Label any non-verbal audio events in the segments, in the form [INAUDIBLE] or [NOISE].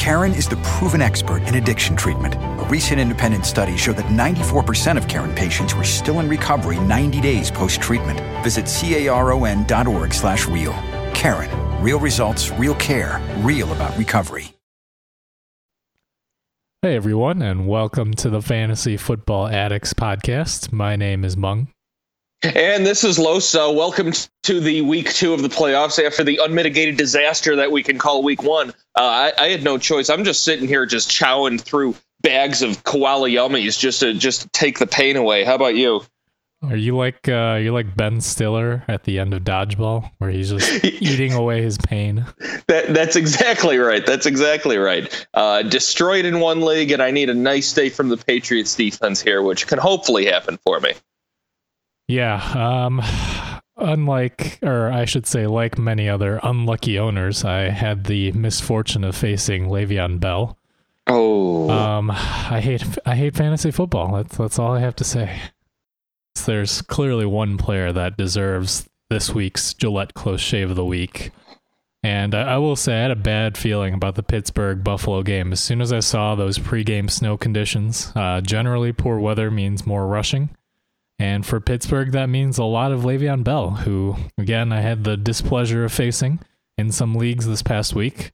Caron is the proven expert in addiction treatment. A recent independent study showed that 94% of Caron patients were still in recovery 90 days post-treatment. Visit caron.org slash real. Caron, real results, real care, real about recovery. Hey everyone, and welcome to the Fantasy Football Addicts podcast. My name is Mung. And this is Loso. Welcome to the week two of the playoffs after the unmitigated disaster that we can call week one. Uh, I, I, had no choice. I'm just sitting here just chowing through bags of koala yummies just to just to take the pain away. How about you? Are you like uh, you're like Ben Stiller at the end of Dodgeball, where he's just [LAUGHS] eating away his pain? That that's exactly right. That's exactly right. Uh, destroyed in one league, and I need a nice day from the Patriots defense here, which can hopefully happen for me. Yeah. Um, unlike, or I should say, like many other unlucky owners, I had the misfortune of facing Le'Veon Bell. Oh. Um, I hate I hate fantasy football. That's that's all I have to say. There's clearly one player that deserves this week's Gillette Close Shave of the Week. And I, I will say I had a bad feeling about the Pittsburgh Buffalo game. As soon as I saw those pregame snow conditions, uh, generally poor weather means more rushing. And for Pittsburgh, that means a lot of Le'Veon Bell, who, again, I had the displeasure of facing in some leagues this past week.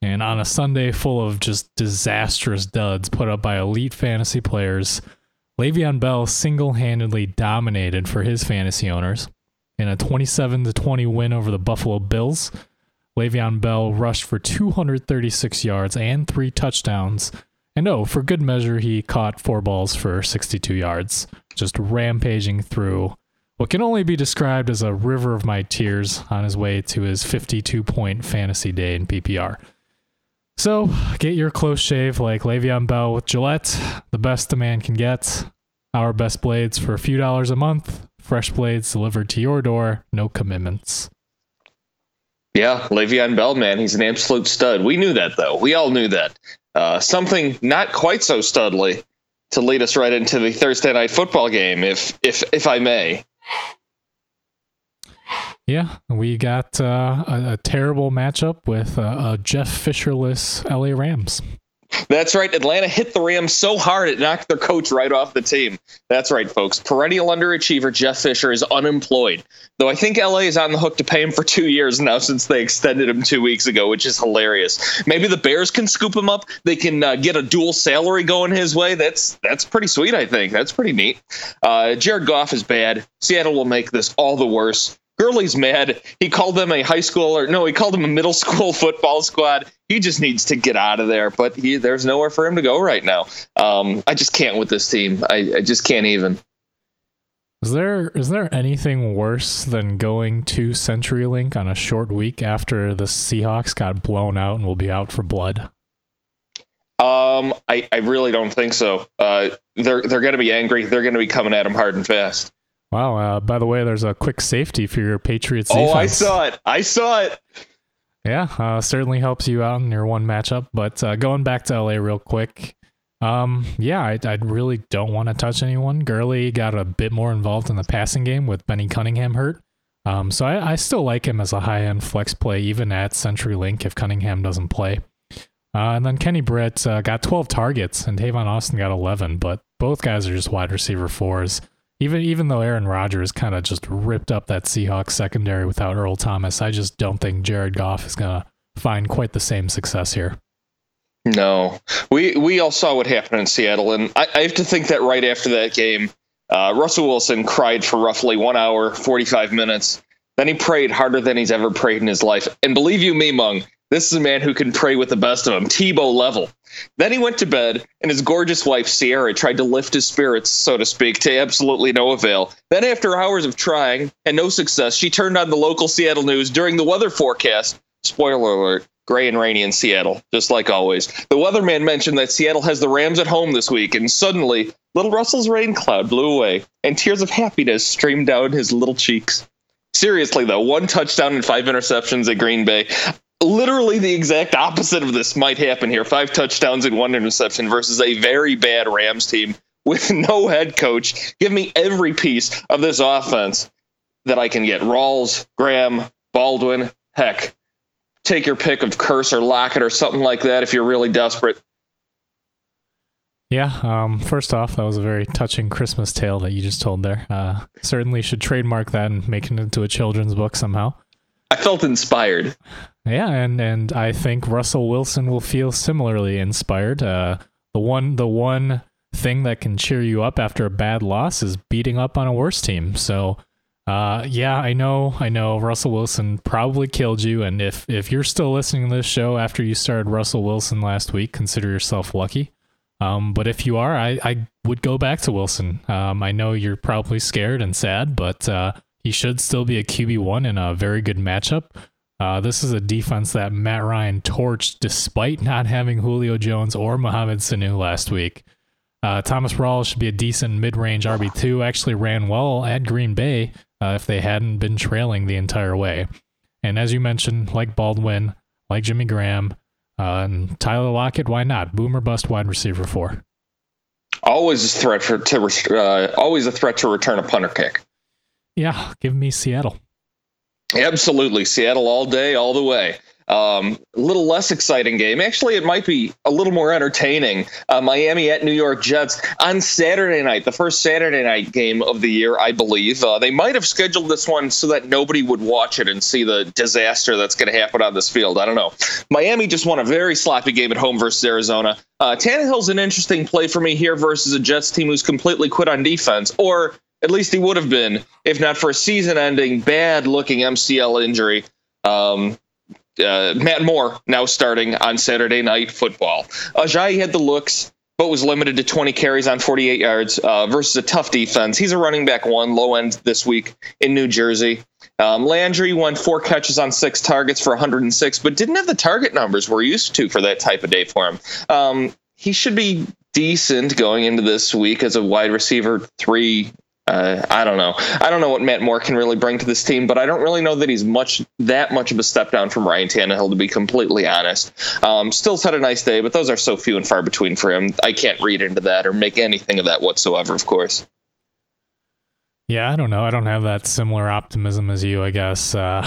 And on a Sunday full of just disastrous duds put up by elite fantasy players, Le'Veon Bell single handedly dominated for his fantasy owners. In a 27 20 win over the Buffalo Bills, Le'Veon Bell rushed for 236 yards and three touchdowns. And oh, for good measure, he caught four balls for 62 yards just rampaging through what can only be described as a river of my tears on his way to his 52 point fantasy day in PPR. So get your close shave like Le'Veon Bell with Gillette, the best a man can get. Our best blades for a few dollars a month, fresh blades delivered to your door, no commitments. Yeah, Le'Veon Bell, man, he's an absolute stud. We knew that though. We all knew that. Uh, something not quite so studly to lead us right into the Thursday night football game, if if if I may. Yeah, we got uh, a, a, terrible matchup with uh, a Jeff Fisherless LA Rams. That's right. Atlanta hit the Rams so hard it knocked their coach right off the team. That's right, folks. Perennial underachiever Jeff Fisher is unemployed. Though I think LA is on the hook to pay him for two years now since they extended him two weeks ago, which is hilarious. Maybe the Bears can scoop him up. They can uh, get a dual salary going his way. That's that's pretty sweet. I think that's pretty neat. Uh, Jared Goff is bad. Seattle will make this all the worse. Gurley's mad. He called them a high school or no, he called them a middle school [LAUGHS] football squad. He just needs to get out of there, but he there's nowhere for him to go right now. Um, I just can't with this team. I, I just can't even. Is there is there anything worse than going to CenturyLink on a short week after the Seahawks got blown out and will be out for blood? Um, I, I really don't think so. Uh, they're they're going to be angry. They're going to be coming at him hard and fast. Wow. Uh, by the way, there's a quick safety for your Patriots. Oh, defense. I saw it. I saw it. Yeah, uh, certainly helps you out in your one matchup. But uh, going back to LA real quick, um, yeah, I, I really don't want to touch anyone. Gurley got a bit more involved in the passing game with Benny Cunningham hurt. Um, so I, I still like him as a high end flex play, even at CenturyLink if Cunningham doesn't play. Uh, and then Kenny Britt uh, got 12 targets and Tavon Austin got 11, but both guys are just wide receiver fours. Even even though Aaron Rodgers kind of just ripped up that Seahawks secondary without Earl Thomas, I just don't think Jared Goff is gonna find quite the same success here. No, we we all saw what happened in Seattle, and I, I have to think that right after that game, uh, Russell Wilson cried for roughly one hour forty five minutes. Then he prayed harder than he's ever prayed in his life. And believe you me, Mung, this is a man who can pray with the best of them, Tebow level. Then he went to bed, and his gorgeous wife, Ciara, tried to lift his spirits, so to speak, to absolutely no avail. Then, after hours of trying and no success, she turned on the local Seattle news during the weather forecast. Spoiler alert gray and rainy in Seattle, just like always. The weatherman mentioned that Seattle has the Rams at home this week, and suddenly, little Russell's rain cloud blew away, and tears of happiness streamed down his little cheeks. Seriously, though, one touchdown and five interceptions at Green Bay literally the exact opposite of this might happen here. Five touchdowns and one interception versus a very bad Rams team with [LAUGHS] no head coach. Give me every piece of this offense that I can get. Rawls, Graham, Baldwin, heck. take your pick of Kearse or Lockett or something like that if you're really desperate. Yeah. Um, first off, that was a very touching Christmas tale that you just told there. Uh, certainly should trademark that and make it into a children's book somehow. I felt inspired. Yeah, and and I think Russell Wilson will feel similarly inspired. Uh, the one the one thing that can cheer you up after a bad loss is beating up on a worse team. So, uh, yeah, I know, I know. Russell Wilson probably killed you, and if if you're still listening to this show after you started Russell Wilson last week, consider yourself lucky. Um, but if you are, I, I would go back to Wilson. Um, I know you're probably scared and sad, but uh, he should still be a QB1 in a very good matchup. Uh, this is a defense that Matt Ryan torched despite not having Julio Jones or Mohamed Sanu last week. Uh, Thomas Rawls should be a decent mid range RB2. Actually, ran well at Green Bay uh, if they hadn't been trailing the entire way. And as you mentioned, like Baldwin, like Jimmy Graham, uh, and Tyler Lockett, why not? Boomer bust wide receiver four. Always a threat for to uh, always a threat to return a punter kick. Yeah, give me Seattle. Absolutely, Seattle all day, all the way. Um, a little less exciting game. Actually, it might be a little more entertaining. Uh, Miami at New York Jets on Saturday night, the first Saturday night game of the year, I believe. Uh, they might have scheduled this one so that nobody would watch it and see the disaster that's going to happen on this field. I don't know. Miami just won a very sloppy game at home versus Arizona. Uh, Tannehill's an interesting play for me here versus a Jets team who's completely quit on defense, or at least he would have been if not for a season-ending, bad-looking MCL injury. Um, uh, Matt Moore now starting on Saturday Night Football. Ajayi had the looks, but was limited to 20 carries on 48 yards uh, versus a tough defense. He's a running back one, low end this week in New Jersey. Um, Landry won four catches on six targets for 106, but didn't have the target numbers we're used to for that type of day for him. Um, he should be decent going into this week as a wide receiver three uh, I don't know. I don't know what Matt Moore can really bring to this team, but I don't really know that he's much that much of a step down from Ryan Tannehill, to be completely honest. Um, Stills had a nice day, but those are so few and far between for him. I can't read into that or make anything of that whatsoever. Of course. Yeah, I don't know. I don't have that similar optimism as you, I guess. Uh,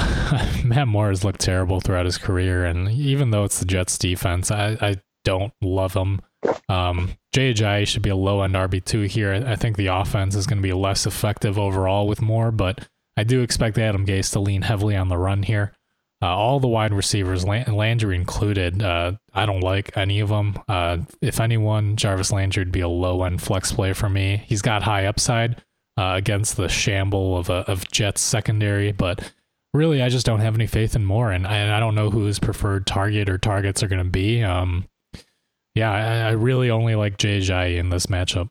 [LAUGHS] Matt Moore has looked terrible throughout his career, and even though it's the Jets defense, I, I don't love him. Um, JJ should be a low end RB2 here. I think the offense is going to be less effective overall with Moore, but I do expect Adam Gase to lean heavily on the run here. Uh, all the wide receivers, Landry included, uh, I don't like any of them. Uh, if anyone, Jarvis Landry would be a low end flex play for me. He's got high upside uh, against the shamble of, a, of Jets secondary, but really, I just don't have any faith in Moore, and I, and I don't know who his preferred target or targets are going to be. Um, yeah, I, I really only like Jay in this matchup.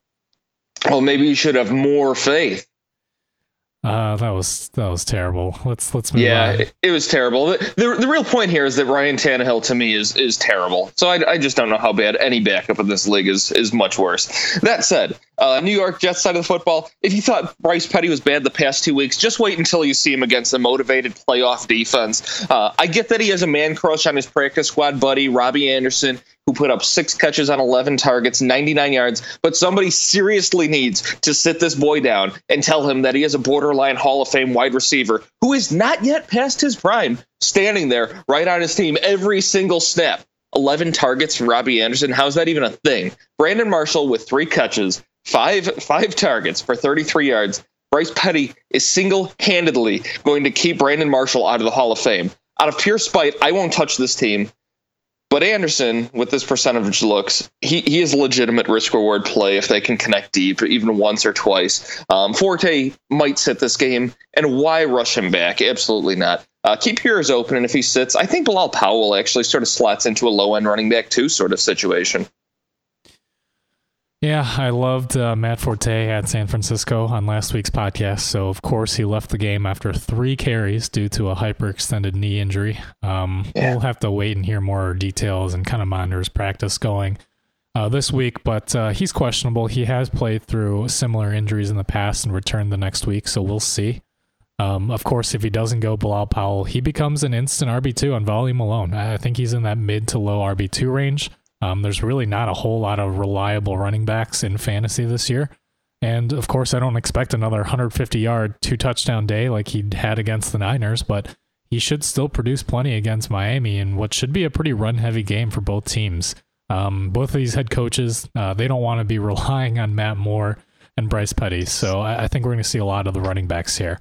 Well, maybe you should have more faith. Uh, that was that was terrible. Let's let's move yeah, on. it, it was terrible. The, the, the real point here is that Ryan Tannehill to me is is terrible. So I, I just don't know how bad any backup in this league is is much worse. That said, uh, New York Jets side of the football. If you thought Bryce Petty was bad the past two weeks, just wait until you see him against a motivated playoff defense. Uh, I get that he has a man crush on his practice squad buddy Robbie Anderson who put up six catches on 11 targets, 99 yards. But somebody seriously needs to sit this boy down and tell him that he is a borderline Hall of Fame wide receiver who is not yet past his prime, standing there right on his team every single snap. 11 targets from Robbie Anderson. How's that even a thing? Brandon Marshall with three catches, five five targets for 33 yards. Bryce Petty is single-handedly going to keep Brandon Marshall out of the Hall of Fame. Out of pure spite, I won't touch this team. But Anderson, with this percentage looks, he, he is a legitimate risk reward play if they can connect deep, even once or twice. Um, Forte might sit this game, and why rush him back? Absolutely not. Uh, keep your ears open, and if he sits, I think Bilal Powell actually sort of slots into a low end running back two sort of situation. Yeah, I loved uh, Matt Forte at San Francisco on last week's podcast. So, of course, he left the game after three carries due to a hyperextended knee injury. Um, yeah. We'll have to wait and hear more details and kind of monitor his practice going uh, this week, but uh, he's questionable. He has played through similar injuries in the past and returned the next week, so we'll see. Um, of course, if he doesn't go Bilal Powell, he becomes an instant RB2 on volume alone. I think he's in that mid to low RB2 range. Um, there's really not a whole lot of reliable running backs in fantasy this year. And of course, I don't expect another 150 yard, two touchdown day like he had against the Niners, but he should still produce plenty against Miami in what should be a pretty run heavy game for both teams. Um, both of these head coaches, uh, they don't want to be [LAUGHS] relying on Matt Moore and Bryce Petty. So I, I think we're going to see a lot of the running backs here.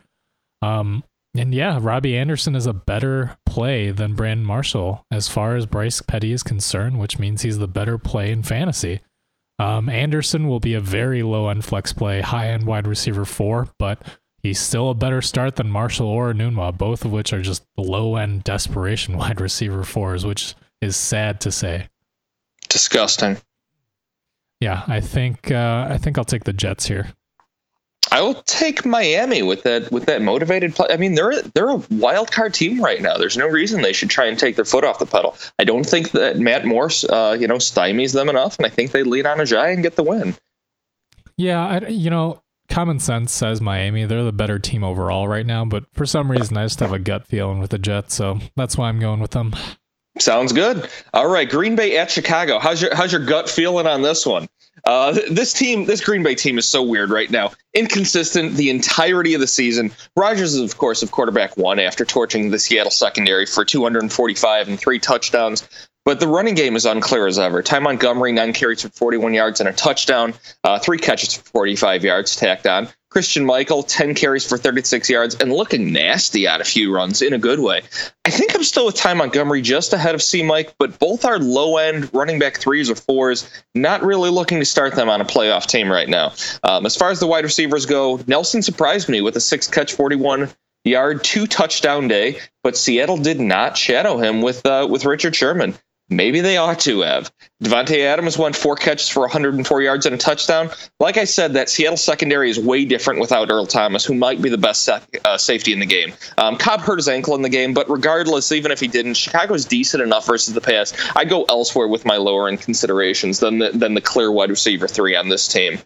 Um, and yeah, Robbie Anderson is a better play than Brandon Marshall as far as Bryce Petty is concerned, which means he's the better play in fantasy. Um, Anderson will be a very low end flex play, high end wide receiver four, but he's still a better start than Marshall or Enunwa, both of which are just low end desperation [LAUGHS] wide receiver fours, which is sad to say. Disgusting. Yeah, I think uh, I think I'll take the Jets here. I will take Miami with that with that motivated play. I mean, they're they're a wild card team right now. There's no reason they should try and take their foot off the pedal. I don't think that Matt Morse, uh, you know, stymies them enough, and I think they lean on Ajayi and get the win. Yeah, I, you know, common sense says Miami. They're the better team overall right now, but for some reason, I just have a gut feeling with the Jets, so that's why I'm going with them. Sounds good. All right, Green Bay at Chicago. How's your how's your gut feeling on this one? Uh, this team, this Green Bay team is so weird right now. Inconsistent the entirety of the season. Rodgers is, of course, of quarterback one after torching the Seattle secondary for 245 and three touchdowns. But the running game is unclear as ever. Ty Montgomery, nine carries for 41 yards and a touchdown, uh, three catches for 45 yards tacked on. Christine Michael, 10 carries for 36 yards and looking nasty on a few runs in a good way. I think I'm still with Ty Montgomery just ahead of C. Mike, but both are low end running back threes or fours. Not really looking to start them on a playoff team right now. Um, as far as the wide receivers go, Nelson surprised me with a six catch, 41 yard, two touchdown day, but Seattle did not shadow him with uh, with Richard Sherman. Maybe they ought to have. Davante Adams won four catches for 104 yards and a touchdown. Like I said, that Seattle secondary is way different without Earl Thomas, who might be the best sec- uh, safety in the game. Um, Cobb hurt his ankle in the game, but regardless, even if he didn't, Chicago's decent enough versus the pass. I'd go elsewhere with my lower end considerations than the, than the clear wide receiver three on this team.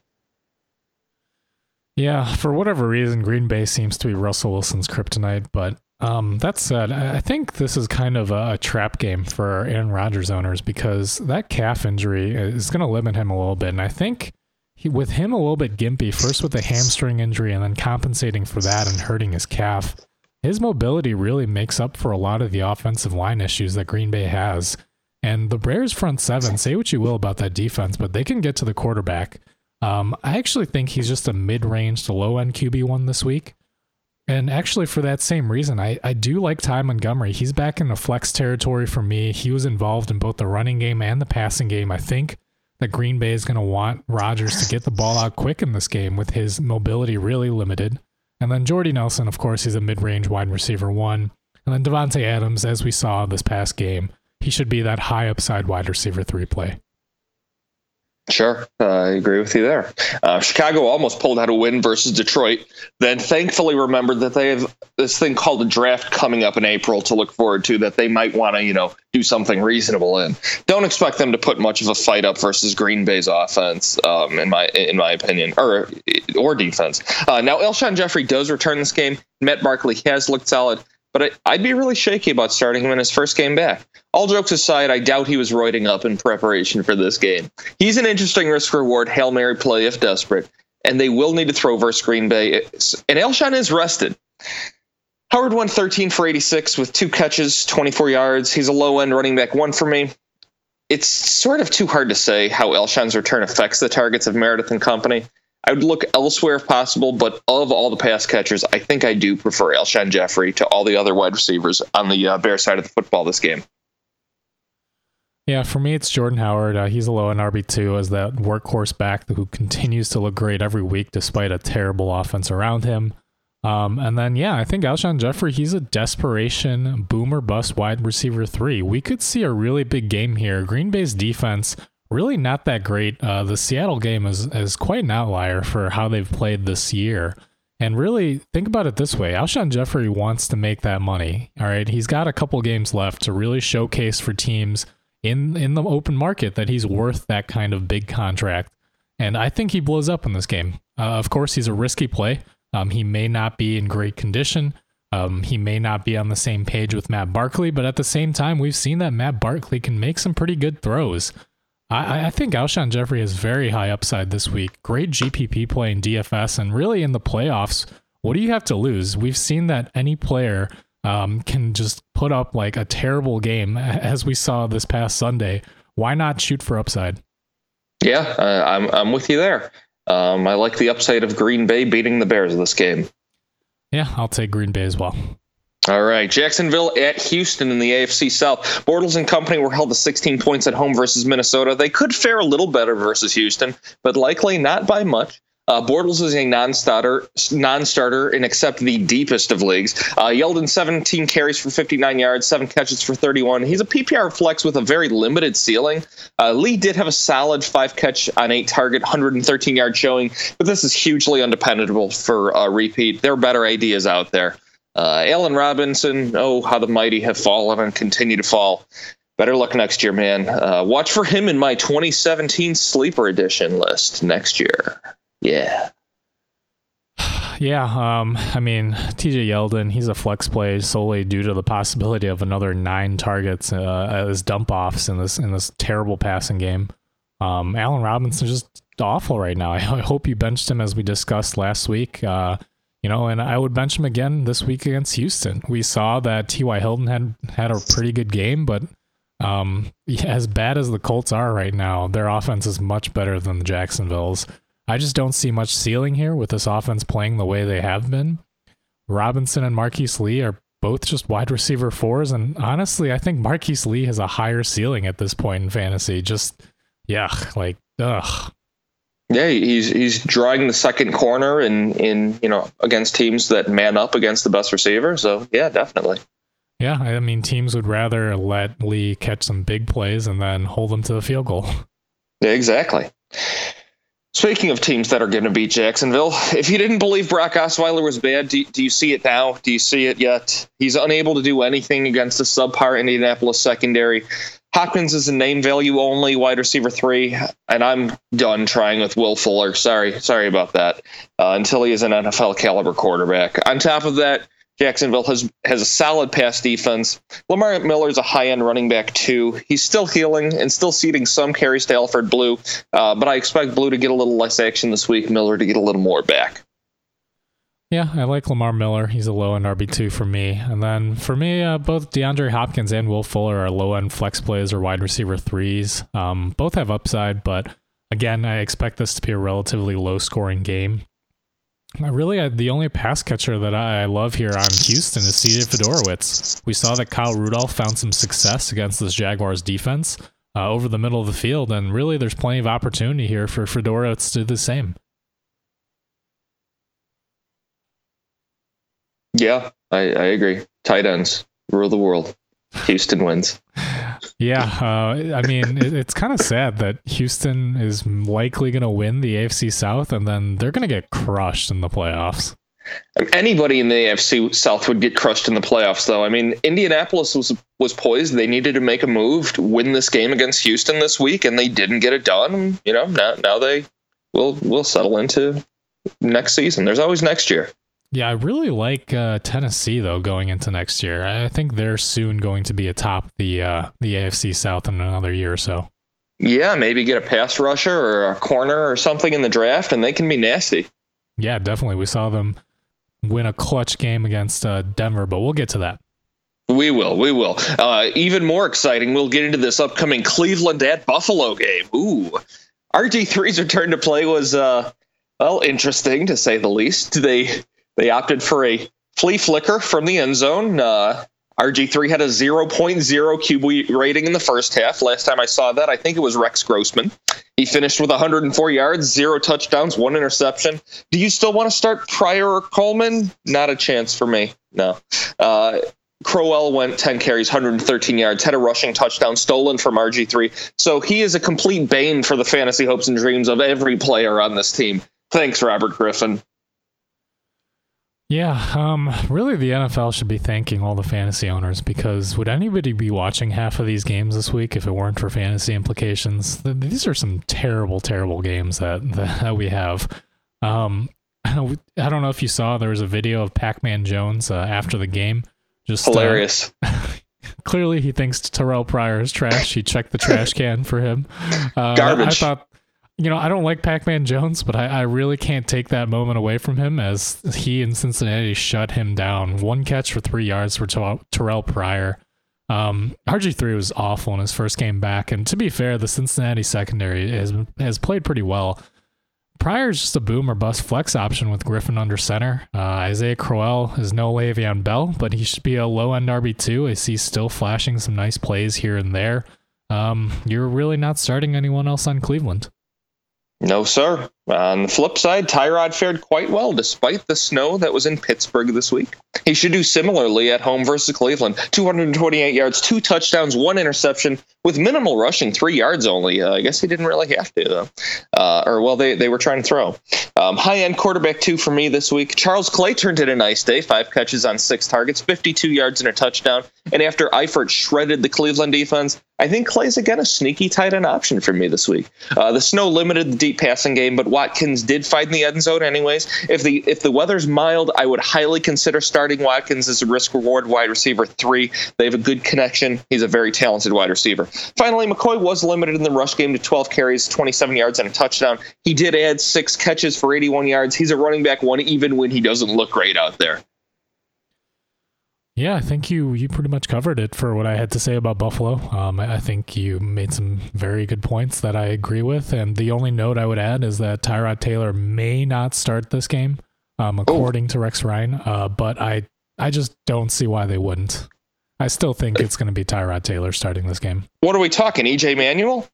Yeah, for whatever reason, Green Bay seems to be Russell Wilson's kryptonite, but um, that said, I think this is kind of a, trap game for Aaron Rodgers owners because that calf injury is going to limit him a little bit. And I think he, with him a little bit gimpy, first with the hamstring injury and then compensating for that and hurting his calf, his mobility really makes up for a lot of the offensive line issues that Green Bay has. And the Bears front seven, say what you will about that defense, but they can get to the quarterback. Um, I actually think he's just a mid range to low end QB1 this week. And actually, for that same reason, I, I do like Ty Montgomery. He's back in the flex territory for me. He was involved in both the running game and the passing game. I think that Green Bay is going to want Rodgers to get the ball out quick in this game with his mobility really limited. And then Jordy Nelson, of course, he's a mid range wide receiver one. And then Davante Adams, as we saw this past game, he should be that high upside wide receiver three play. Sure, uh, I agree with you there. Uh, Chicago almost pulled out a win versus Detroit, then thankfully remembered that they have this thing called a draft coming up in April to look forward to that they might want to, you know, do something reasonable in. Don't expect them to put much of a fight up versus Green Bay's offense, um, in my in my opinion, or or defense. Uh, now, Alshon Jeffery does return this game. Matt Barkley has looked solid but I'd be really shaky about starting him in his first game back. All jokes aside, I doubt he was roiding up in preparation for this game. He's an interesting risk reward Hail Mary play if desperate, and they will need to throw versus Green Bay. And Alshon is rested. Howard won 13 for 86 with two catches, 24 yards. He's a low end running back one for me. It's sort of too hard to say how Alshon's return affects the targets of Meredith and company. I would look elsewhere if possible, but of all the pass catchers, I think I do prefer Alshon Jeffery to all the other wide receivers on the uh, side of the football this game. Yeah, for me, it's Jordan Howard. Uh, he's a low in RB2 as that workhorse back who continues to look great every week despite a terrible offense around him. Um, and then, yeah, I think Alshon Jeffery, he's a desperation boomer bust wide receiver three. We could see a really big game here. Green Bay's defense really not that great. Uh, the Seattle game is, is quite an outlier for how they've played this year. And really, think about it this way Alshon Jeffery wants to make that money. All right. He's got a couple games left to really showcase for teams in, in the open market that he's worth that kind of big contract. And I think he blows up in this game. Uh, of course, he's a risky play. Um, he may not be in great condition. Um, he may not be on the same page with Matt Barkley, but at the same time, we've seen that Matt Barkley can make some pretty good throws. I, I think Alshon Jeffery is very high upside this week. Great GPP play in DFS, and really in the playoffs, what do you have to lose? We've seen that any player um, can just put up like a terrible game [LAUGHS] as we saw this past Sunday, why not shoot for upside? Yeah, uh, I'm I'm with you there. Um, I like the upside of Green Bay beating the Bears this game. Yeah, I'll take Green Bay as well. All right, Jacksonville at Houston in the AFC South. Bortles and company were held to 16 points at home versus Minnesota. They could fare a little better versus Houston, but likely not by much. Uh, Bortles is a non-starter, non-starter in except the deepest of leagues. Uh, Yeldon 17 carries for 59 yards, seven catches for 31. He's a PPR flex with a very limited ceiling. Uh, Lee did have a solid five catch on eight target, 113 yard showing, but this is hugely undependable for a repeat. There are better ideas out there. Uh, Allen Robinson, oh, how the mighty have fallen and continue to fall. Better luck next year, man. Uh, watch for him in my 2017 sleeper edition list next year. Yeah. [SIGHS] Yeah, um, I mean, TJ Yeldon, he's a flex play solely due to the possibility of another nine targets uh, as dump offs in this in this terrible passing game. Um, Allen Robinson just awful right now. I, [LAUGHS] I, hope you benched him as we discussed last week. Uh, you know, and I would bench him again this week against Houston. We saw that T.Y. Hilton had had a pretty good game, but um, as bad as the Colts are right now, their offense is much better than the Jacksonville's. I just don't see much ceiling here with this offense playing the way they have been. Robinson and Marquise Lee are both just wide receiver fours, and honestly, I think Marquise Lee has a higher ceiling at this point in fantasy. Just yeah, like ugh. Yeah, he's he's drawing the second corner in in you know against teams that man up against the best receiver. So yeah, definitely. Yeah, I mean teams would rather let Lee catch some big plays and then hold them to the field goal. Yeah, [LAUGHS] exactly. Speaking of teams that are going to beat Jacksonville, if you didn't believe Brock Osweiler was bad, do, do, you see it now? Do you see it yet? He's unable to do anything against the subpar Indianapolis secondary. Hopkins is a name value only wide receiver three, and I'm done trying with Will Fuller. Sorry, sorry about that. Uh, until he is an NFL caliber quarterback. On top of that, Jacksonville has has a solid pass defense. Lamar Miller is a high end running back too. He's still healing and still ceding some carries to Alfred Blue, uh, but I expect Blue to get a little less action this week. Miller to get a little more back. Yeah, I like Lamar Miller. He's a low end RB two for me, and then for me, uh, both DeAndre Hopkins and Will Fuller are low end flex plays or wide receiver threes. Um, both have upside, but again, I expect this to be a relatively low scoring game. I Really, uh, the only pass catcher that I love here on Houston is CJ Fiedorowicz. We saw that Kyle Rudolph found some success against this Jaguars defense uh, over the middle of the field, and really, there's plenty of opportunity here for Fiedorowicz to do the same. Yeah, I, I agree. Tight ends rule the world. Houston wins. Yeah, uh, I mean, it, it's kind of sad that Houston is likely going to win the AFC South, and then they're going to get crushed in the playoffs. Anybody in the AFC South would get crushed in the playoffs, though. I mean, Indianapolis was was poised; they needed to make a move to win this game against Houston this week, and they didn't get it done. You know, now now they will will settle into next season. There's always next year. Yeah, I really like uh, Tennessee though going into next year. I think they're soon going to be atop the uh, the AFC South in another year or so. Yeah, maybe get a pass rusher or a corner or something in the draft, and they can be nasty. Yeah, definitely. We saw them win a clutch game against uh, Denver, but we'll get to that. We will. We will. Uh, even more exciting, we'll get into this upcoming Cleveland at Buffalo game. Ooh, RG3's return to play was uh, well interesting to say the least. They they opted for a flea flicker from the end zone. Uh, RG3 had a 0.0 QB rating in the first half. Last time I saw that, I think it was Rex Grossman. He finished with 104 yards, zero touchdowns, one interception. Do you still want to start Pryor or Coleman? Not a chance for me. No. Uh, Crowell went 10 carries, 113 yards, had a rushing touchdown stolen from RG3. So he is a complete bane for the fantasy hopes and dreams of every player on this team. Thanks, Robert Griffin. Yeah, um, really, the NFL should be thanking all the fantasy owners because would anybody be watching half of these games this week if it weren't for fantasy implications? These are some terrible, terrible games that [LAUGHS] that we have. Um, [LAUGHS] I don't know if you saw there was a video of Pac-Man Jones uh, after the game. Just uh, hilarious. Uh, [LAUGHS] clearly, he thinks Terrelle Pryor is trash. He checked the trash can for him. Uh, Garbage. I thought you know, I don't like Pac Man Jones, but I, I, really can't take that moment away from him as he and Cincinnati shut him down. One catch for three yards for Terrelle Pryor. Um, RG3 was awful in his first game back. And to be fair, the Cincinnati secondary has, has played pretty well. Pryor's just a boom or bust flex option with Griffin under center. Uh, Isaiah Crowell is no Le'Veon Bell, but he should be a low end RB2. I see still flashing some nice plays here and there. Um, you're really not starting anyone else on Cleveland. No, sir. On the flip side, Tyrod fared quite well despite the snow that was in Pittsburgh this week. He should do similarly at home versus Cleveland. 228 yards, two touchdowns, one interception with minimal rushing, three yards only. Uh, I guess he didn't really have to, though. Uh, or, well, they, they were trying to throw. Um, high end quarterback two for me this week. Charles Clay turned in a nice day, five catches on six targets, 52 yards and a touchdown. And after Eifert shredded the Cleveland defense, I think Clay's again a sneaky tight end option for me this week. Uh, the snow limited the deep passing game, but Watkins did find the end zone anyways. If the if the weather's mild, I would highly consider starting Watkins as a risk reward wide receiver three. They have a good connection. He's a very talented wide receiver. Finally, McCoy was limited in the rush game to 12 carries, 27 yards, and a touchdown. He did add six catches for 81 yards. He's a running back one, even when he doesn't look great out there. Yeah, I think you you pretty much covered it for what I had to say about Buffalo. Um, I think you made some very good points that I agree with, and the only note I would add is that Tyrod Taylor may not start this game, um, according Ooh. to Rex Ryan. Uh, but I I just don't see why they wouldn't. I still think it's going to be Tyrod Taylor starting this game. What are we talking? EJ Manuel?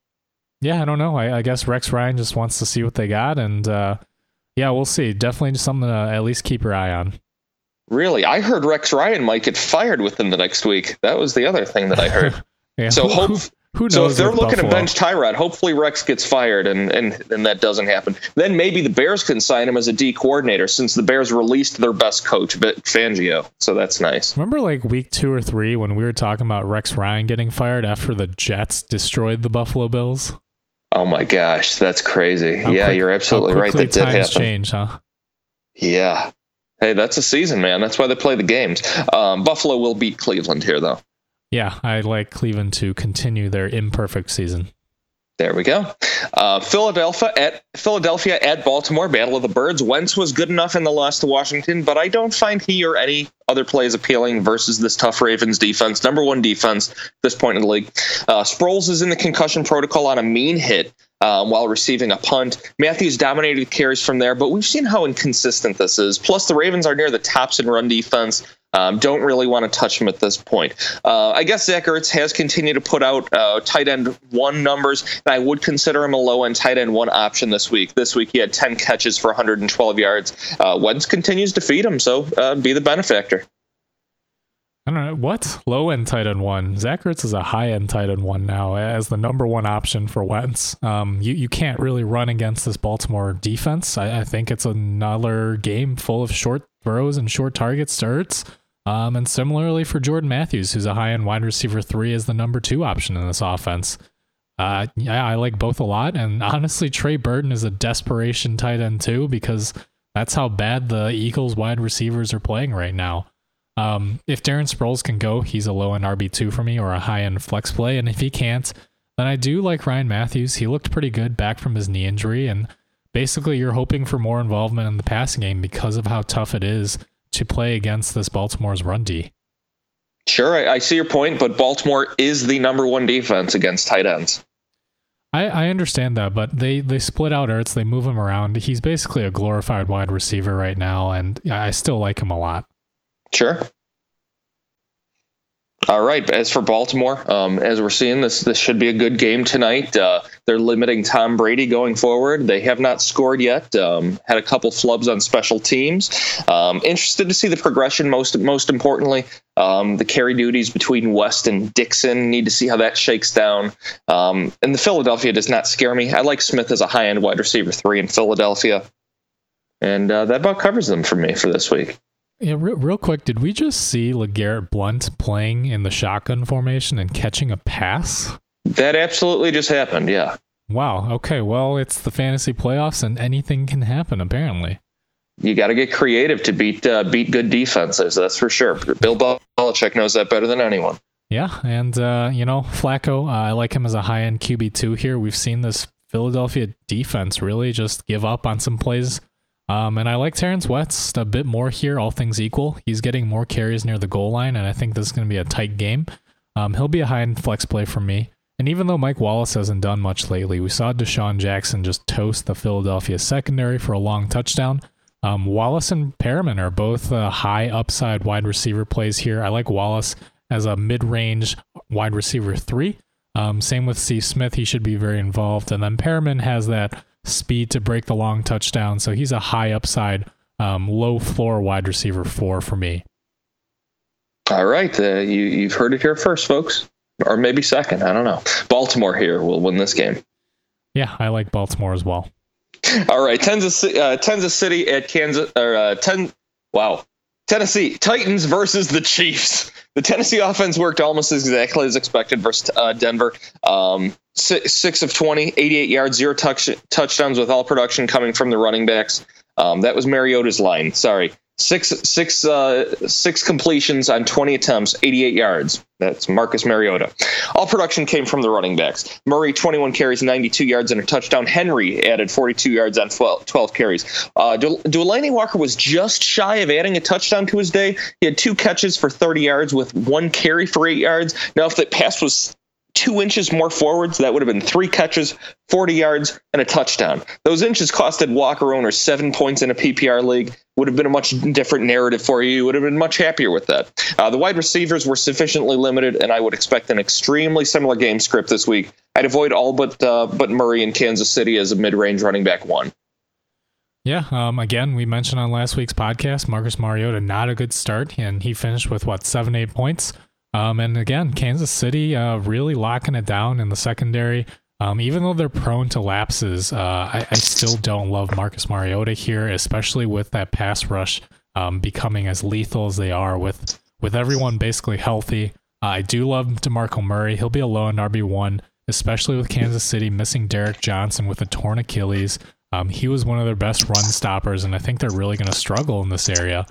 Yeah, I don't know. I, I guess Rex Ryan just wants to see what they got, and uh, yeah, we'll see. Definitely something to at least keep your eye on. Really? I heard Rex Ryan might get fired within the next week. That was the other thing that I heard. [LAUGHS] yeah, so who, hope. Who, who so if they're looking Buffalo? to bench Tyrod, hopefully Rex gets fired, and, and and that doesn't happen. Then maybe the Bears can sign him as a D coordinator, since the Bears released their best coach, Fangio. So that's nice. Remember, like week two or three, when we were talking about Rex Ryan getting fired after the Jets destroyed the Buffalo Bills. Oh my gosh, that's crazy! How yeah, quick, you're absolutely right. That did happen. Change, huh? Yeah, Hey, that's a season, man. That's why they play the games. Um, Buffalo will beat Cleveland here, though. Yeah, I like Cleveland to continue their imperfect season. There we go. Uh, Philadelphia at Philadelphia at Baltimore, Battle of the Birds. Wentz was good enough in the loss to Washington, but I don't find he or any other plays appealing versus this tough Ravens defense. Number one defense this point in the league. Uh, Sproles is in the concussion protocol on a mean hit um, while receiving a punt. Mathews dominated carries from there, but we've seen how inconsistent this is. Plus, the Ravens are near the tops in run defense. Um, don't really want to touch him at this point. Uh, I guess Zach Ertz has continued to put out uh, tight end one numbers, and I would consider him a low end tight end one option this week. This week he had 10 catches for 112 yards. Uh, Wentz continues to feed him, so uh, be the benefactor. I don't know what low end tight end one. Zach Ertz is a high end tight end one now as the number one option for Wentz. Um, you you can't really run against this Baltimore defense. I, I think it's another game full of short throws and short targets to Ertz. Um, and similarly for Jordan Matthews, who's a high end wide receiver three, is the number two option in this offense. Uh, yeah, I like both a lot. And honestly, Trey Burton is a desperation tight end too, because that's how bad the Eagles wide receivers are playing right now. Um, if Darren Sproles can go, he's a low end RB2 for me or a high end flex play. And if he can't, then I do like Ryan Mathews. He looked pretty good back from his knee injury. And basically, you're hoping for more involvement in the passing game because of how tough it is to play against this Baltimore's run D. Sure, I, I see your point, but Baltimore is the number one defense against tight ends. I, I understand that, but they, they split out Ertz, they move him around. He's basically a glorified wide receiver right now, and I still like him a lot. Sure. All right. As for Baltimore, um, as we're seeing, this this should be a good game tonight. Uh, they're limiting Tom Brady going forward. They have not scored yet. Um, had a couple flubs on special teams. Um, interested to see the progression. Most most importantly, um, the carry duties between West and Dixon. Need to see how that shakes down. Um, and the Philadelphia does not scare me. I like Smith as a high end wide receiver three in Philadelphia, and uh, that about covers them for me for this week. Yeah, real, real quick, did we just see LeGarrette Blount playing in the shotgun formation and catching a pass? That absolutely just happened, yeah. Wow. Okay. Well, it's the fantasy playoffs, and anything can happen. Apparently, you got to get creative to beat uh, beat good defenses. That's for sure. Bill Belichick knows that better than anyone. Yeah, and uh, you know Flacco, uh, I like him as a high end QB two here. We've seen this Philadelphia defense really just give up on some plays. Um, and I like Terrence West a bit more here, all things equal. He's getting more carries near the goal line, and I think this is going to be a tight game. Um, he'll be a high end flex play for me. And even though Mike Wallace hasn't done much lately, we saw DeSean Jackson just toast the Philadelphia secondary for a long touchdown. Um, Wallace and Perriman are both uh, high upside wide receiver plays here. I like Wallace as a mid range wide receiver three. Um, same with C. Smith, he should be very involved. And then Perriman has that speed to break the long touchdown, so he's a high upside, um, low floor wide receiver four for me. All right, uh, you you've heard it here first, folks or maybe second. I don't know. Baltimore here will win this game. Yeah, I like Baltimore as well. All right, Kansas, uh, Kansas City at Kansas or uh, ten. Wow, Tennessee Titans versus the Chiefs. The Tennessee offense worked almost exactly as expected versus uh, Denver. Um, six, six, of 20, 88 yards, zero touch, touchdowns with all production coming from the running backs. Um, that was Mariota's line. Sorry. Six six uh, six completions on 20 attempts, 88 yards. That's Marcus Mariota. All production came from the running backs. Murray, 21 carries, 92 yards, and a touchdown. Henry added 42 yards on 12, 12 carries. Uh, Delanie Walker was just shy of adding a touchdown to his day. He had two catches for 30 yards with one carry for eight yards. Now, if that pass was two inches more forwards, that would have been three catches, 40 yards, and a touchdown. Those inches costed Walker owners seven points in a PPR league. Would have been a much different narrative for you. You would have been much happier with that. Uh, the wide receivers were sufficiently limited, and I would expect an extremely similar game script this week. I'd avoid all but uh, but Murray in Kansas City as a mid-range running back one. Yeah. Um, again, we mentioned on last week's podcast, Marcus Mariota not a good start, and he finished with what seven, eight points. Um, and again, Kansas City uh, really locking it down in the secondary. Um, even though they're prone to lapses, uh, I, I, still don't love Marcus Mariota here, especially with that pass rush um, becoming as lethal as they are with with everyone basically healthy. Uh, I do love DeMarco Murray. He'll be a low in RB1, especially with Kansas City missing Derrick Johnson with a torn Achilles. Um, he was one of their best run stoppers, and I think they're really going to struggle in this area.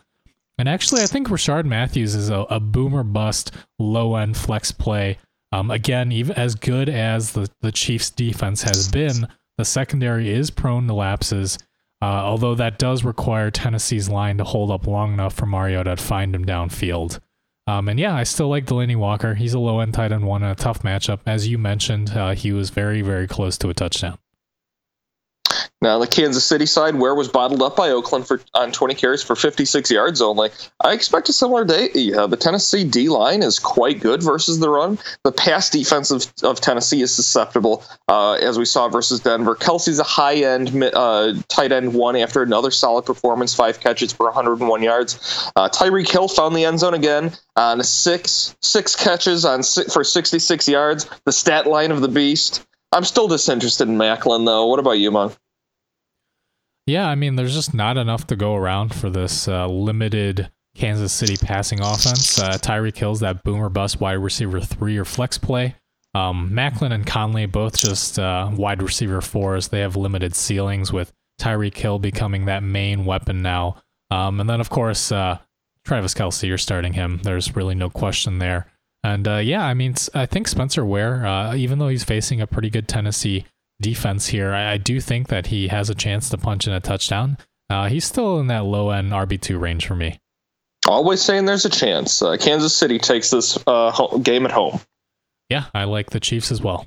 And actually, I think Rishard Matthews is a, a boomer bust low end flex play. Um, again, even as good as the, the Chiefs' defense has been, the secondary is prone to lapses. Uh, although that does require Tennessee's line to hold up long enough for Mariota to find him downfield. Um, and yeah, I still like Delanie Walker. He's a low end tight end one in a tough matchup. As you mentioned, uh, he was very, very close to a touchdown. Now, the Kansas City side, Ware was bottled up by Oakland for on 20 carries for 56 yards only. I expect a similar day. Uh, the Tennessee D line is quite good versus the run. The pass defense of, of Tennessee is susceptible, uh, as we saw versus Denver. Kelce's a high end uh, tight end one after another solid performance, five catches for 101 yards. Uh, Tyreek Hill found the end zone again on six six catches on six, for 66 yards. The stat line of the beast. I'm still disinterested in Maclin, though. What about you, Mung? Yeah, I mean, there's just not enough to go around for this uh, limited Kansas City passing offense. Uh, Tyreek Hill's that boomer bust wide receiver three or flex play. Um, Maclin and Conley both just uh, wide receiver fours. They have limited ceilings with Tyreek Hill becoming that main weapon now. Um, and then, of course, uh, Travis Kelce, you're starting him. There's really no question there. And uh, yeah, I mean, I think Spencer Ware, uh, even though he's facing a pretty good Tennessee defense here. I, I, do think that he has a chance to punch in a touchdown. Uh, he's still in that low end RB2 range for me. Always saying there's a chance. Uh, Kansas City takes this uh, game at home. Yeah, I like the Chiefs as well.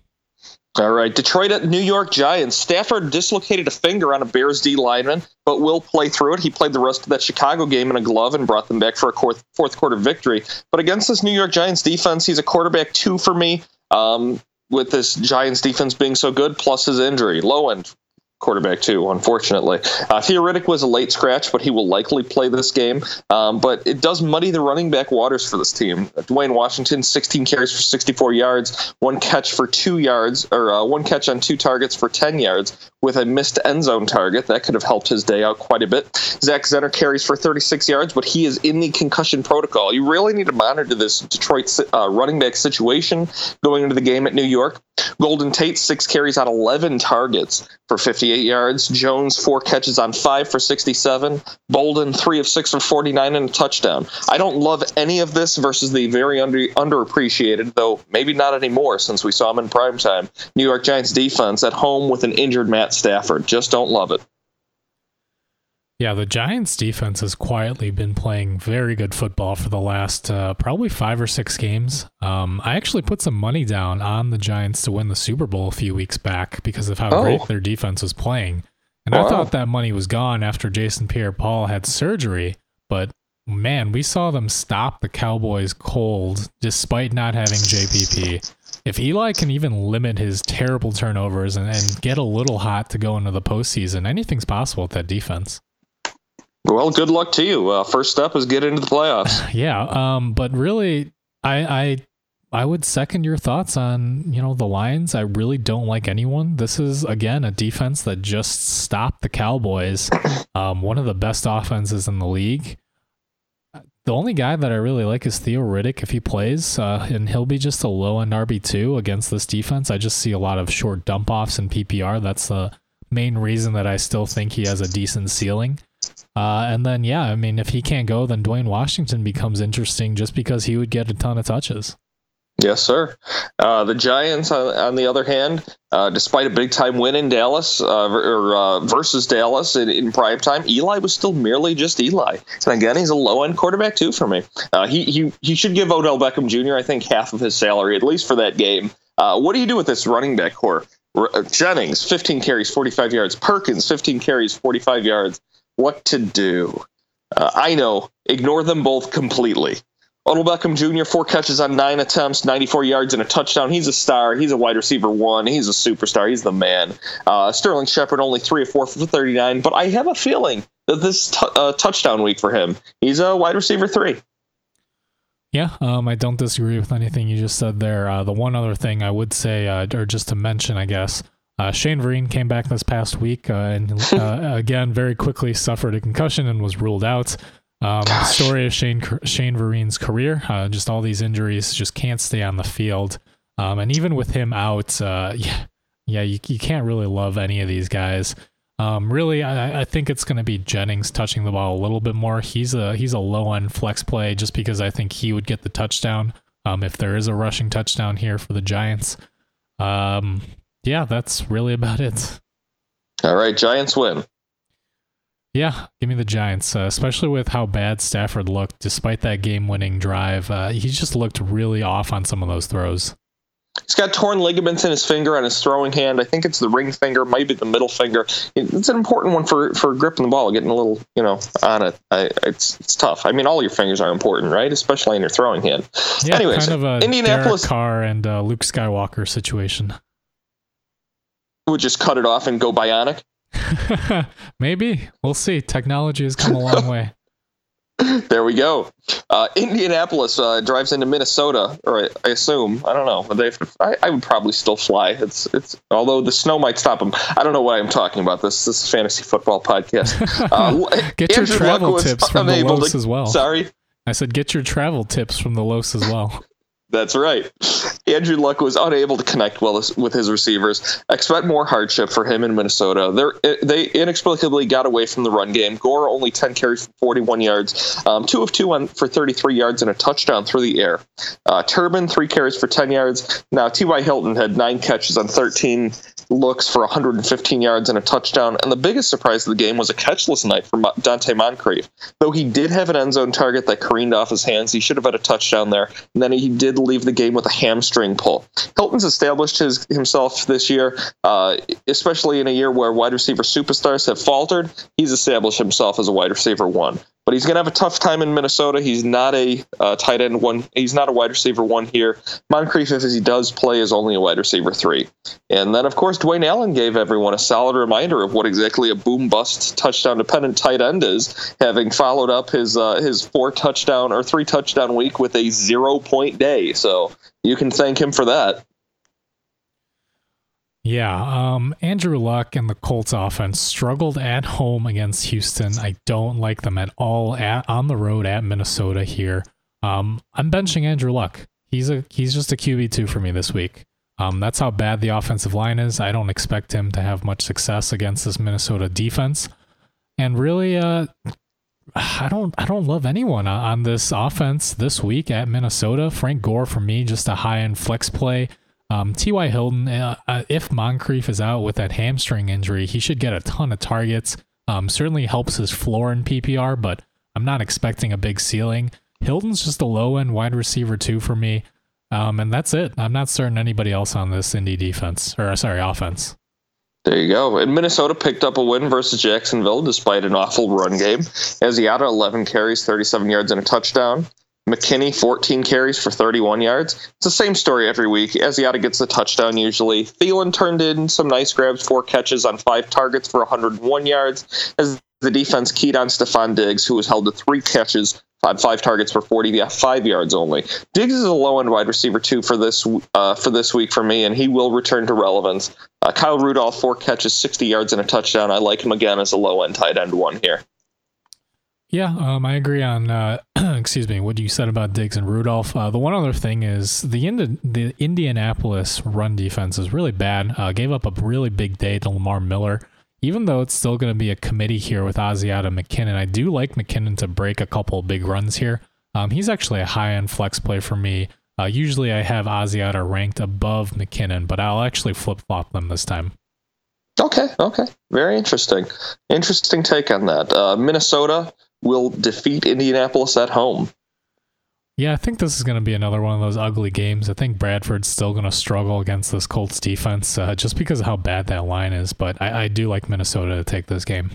All right, Detroit at New York Giants. Stafford dislocated a finger on a Bears D lineman, but will play through it. He played the rest of that Chicago game in a glove and brought them back for a fourth quarter victory. But against this New York Giants defense, he's a quarterback two for me. Um, with this Giants defense being so good, plus his injury. Low end quarterback too, unfortunately. Uh, Theo Riddick was a late scratch, but he will likely play this game. Um, but it does muddy the running back waters for this team. Dwayne Washington, 16 carries for 64 yards, one catch for two yards, or uh, one catch on two targets for 10 yards, with a missed end zone target. That could have helped his day out quite a bit. Zach Zenner carries for 36 yards, but he is in the concussion protocol. You really need to monitor this Detroit uh, running back situation going into the game at New York. Golden Tate, six carries on 11 targets for 58 78 yards. Jones, four catches on five for 67. Bolden, three of six for 49 and a touchdown. I don't love any of this versus the very under, underappreciated, though maybe not anymore since we saw him in primetime. New York Giants defense at home with an injured Matt Stafford. Just don't love it. Yeah, the Giants defense has quietly been playing very good football for the last uh, probably five or six games. Um, I actually put some money down on the Giants to win the Super Bowl a few weeks back because of how oh. great their defense was playing. And wow. I thought that money was gone after Jason Pierre Paul had surgery, but man, we saw them stop the Cowboys cold despite not having JPP. If Eli can even limit his terrible turnovers and, and get a little hot to go into the postseason, anything's possible with that defense. Well, good luck to you. Uh, first step is get into the playoffs. [SIGHS] yeah, um, but really, I, I I would second your thoughts on you know the Lions. I really don't like anyone. This is again a defense that just stopped the Cowboys, [COUGHS] um, one of the best offenses in the league. The only guy that I really like is Theo Riddick if he plays, uh, and he'll be just a low end RB two against this defense. I just see a lot of short dump offs in PPR. That's the main reason that I still think he has a decent ceiling. Uh, and then, yeah, I mean, if he can't go, then Dwayne Washington becomes interesting just because he would get a ton of touches. Yes, sir. Uh, the Giants, on, on, the other hand, uh, despite a big time win in Dallas uh, or uh, versus Dallas in, in, prime time, Eli was still merely just Eli. And again, he's a low end quarterback too for me. Uh, he he he should give Odell Beckham Jr. I think half of his salary at least for that game. Uh, what do you do with this running back core? Jennings, 15 carries, 45 yards. Perkins, 15 carries, 45 yards what to do. Uh, I know. Ignore them both completely. Odell Beckham Jr., four catches on nine attempts, 94 yards and a touchdown. He's a star. He's a wide receiver one. He's a superstar. He's the man. Uh, Sterling Shepard only three or four for 39, but I have a feeling that this t- uh, touchdown week for him, he's a wide receiver three. Yeah, um, I don't disagree with anything you just said there. Uh, the one other thing I would say, uh, or just to mention, I guess, uh, Shane Vereen came back this past week uh, and [LAUGHS] uh, again very quickly suffered a concussion and was ruled out. Um, story of Shane Shane Vereen's career, uh, just all these injuries, just can't stay on the field. Um, and even with him out, uh, yeah, yeah, you, you can't really love any of these guys. Um, really, I, I think it's going to be Jennings touching the ball a little bit more. He's a he's a low end flex play just because I think he would get the touchdown um, if there is a rushing touchdown here for the Giants. Um, yeah, that's really about it. All right, Giants win. Yeah, give me the Giants, uh, especially with how bad Stafford looked despite that game winning drive. Uh, he just looked really off on some of those throws. He's got torn ligaments in his finger on his throwing hand. I think it's the ring finger, maybe the middle finger. It's an important one for, for gripping the ball, getting a little, you know, on it. I, it's it's tough. I mean, all your fingers are important, right? Especially in your throwing hand. Yeah, Anyways, kind of a Indianapolis Derek Carr and uh, Luke Skywalker situation would just cut it off and go bionic? [LAUGHS] Maybe. We'll see. Technology has come a long way. [LAUGHS] [LAUGHS] there we go. Uh, Indianapolis uh, drives into Minnesota, or I, I, assume. I don't know. They, I, I, would probably still fly. It's it's. Although the snow might stop them. I don't know what I'm talking about. This this is fantasy football podcast. Uh, get Andrew your travel tips from the Los to, as well. Sorry. I said get your travel tips from the Los as well. That's right. Andrew Luck was unable to connect well with his receivers. Expect more hardship for him in Minnesota. They're, they inexplicably got away from the run game. Gore only 10 carries for 41 yards, um, two of two on, for 33 yards and a touchdown through the air. Uh, Turbin, three carries for 10 yards. Now, T.Y. Hilton had nine catches on 13 looks for 115 yards and a touchdown. And the biggest surprise of the game was a catchless night for Donte Moncrief. Though he did have an end zone target that careened off his hands, he should have had a touchdown there. And then he did leave the game with a hamstring pull. Hilton's established his, himself this year, uh, especially in a year where wide receiver superstars have faltered. He's established himself as a wide receiver one but he's going to have a tough time in Minnesota. He's not a uh, tight end one. He's not a wide receiver one here. Moncrief, if as he does play, is only a wide receiver three. And then, of course, Dwayne Allen gave everyone a solid reminder of what exactly a boom bust touchdown dependent tight end is, having followed up his uh, his four touchdown or three touchdown week with a zero point day. So you can thank him for that. Yeah, um, Andrew Luck and the Colts offense struggled at home against Houston. I don't like them at all at on the road at Minnesota here. Um, I'm benching Andrew Luck. He's a he's just a QB two for me this week. Um, that's how bad the offensive line is. I don't expect him to have much success against this Minnesota defense. And really, uh, I don't I don't love anyone on this offense this week at Minnesota. Frank Gore for me, just a high end flex play. Um, T.Y. Hilton, uh, uh, if Moncrief is out with that hamstring injury, he should get a ton of targets. Um, certainly helps his floor in PPR, but I'm not expecting a big ceiling. Hilton's just a low end wide receiver too for me. Um, and that's it. I'm not certain anybody else on this Indy defense or sorry offense. There you go. And Minnesota picked up a win versus Jacksonville despite an awful run game. Asiata 11 carries, 37 yards and a touchdown. McKinnon 14 carries for 31 yards. It's the same story every week. Asiata gets the touchdown usually. Thielen turned in some nice grabs, four catches on five targets for 101 yards. As the defense keyed on Stefon Diggs, who was held to three catches five, five targets for 45 yards only. Diggs is a low end wide receiver too for this uh, for this week for me, and he will return to relevance. Uh, Kyle Rudolph four catches, 60 yards and a touchdown. I like him again as a low end tight end one here. Yeah, um, I agree on. Uh, [CLEARS THROAT] excuse me, what you said about Diggs and Rudolph. Uh, the one other thing is the Indi- the Indianapolis run defense is really bad. Uh, gave up a really big day to Lamar Miller even though it's still going to be a committee here with Asiata McKinnon, I do like McKinnon to break a couple big runs here. Um, he's actually a high end flex play for me. Uh, usually I have Asiata ranked above McKinnon, but I'll actually flip flop them this time. Okay, okay. Very interesting. Interesting take on that. Uh, Minnesota will defeat Indianapolis at home. Yeah, I think this is going to be another one of those ugly games. I think Bradford's still going to struggle against this Colts defense uh, just because of how bad that line is. But I, I, do like Minnesota to take this game.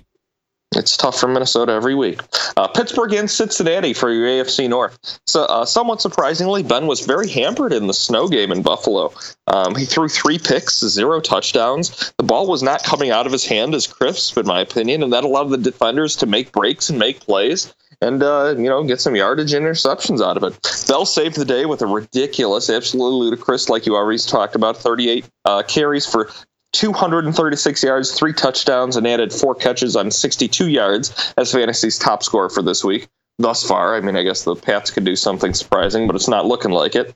It's tough for Minnesota every week. Uh, Pittsburgh and Cincinnati for your AFC North. So, uh, somewhat surprisingly, Ben was very hampered in the snow game in Buffalo. Um, he threw three picks, zero touchdowns. The ball was not coming out of his hand as crisp, in my opinion, and that allowed the defenders to make breaks and make plays and uh, you know get some yardage interceptions out of it. Bell saved the day with a ridiculous, absolutely ludicrous, like you already talked about, 38 uh, carries for 236 yards, three touchdowns, and added four catches on 62 yards as fantasy's top scorer for this week thus far. I mean, I guess the Pats could do something surprising, but it's not looking like it.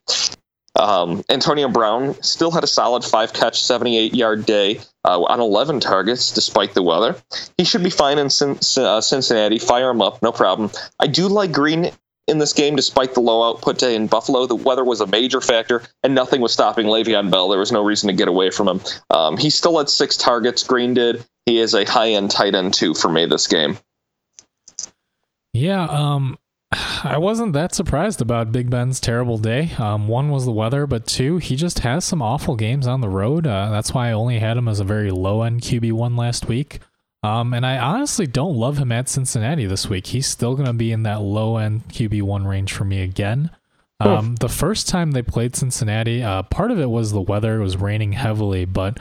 Um, Antonio Brown still had a solid five catch, 78 yard day uh, on 11 targets despite the weather. He should be fine in uh, Cincinnati. Fire him up, no problem. I do like Green in this game despite the low output day in Buffalo. The weather was a major factor, and nothing was stopping Le'Veon Bell. There was no reason to get away from him. Um, he still had six targets. Green did. He is a high end tight end, too, for me this game. Yeah, um, [SIGHS] I wasn't that surprised about Big Ben's terrible day. Um, one was the weather, but two, he just has some awful games on the road. Uh, that's why I only had him as a very low end QB one last week. Um, and I honestly don't love him at Cincinnati this week. He's still going to be in that low end QB one range for me again. Um, the first time they played Cincinnati, uh, part of it was the weather. It was raining heavily, but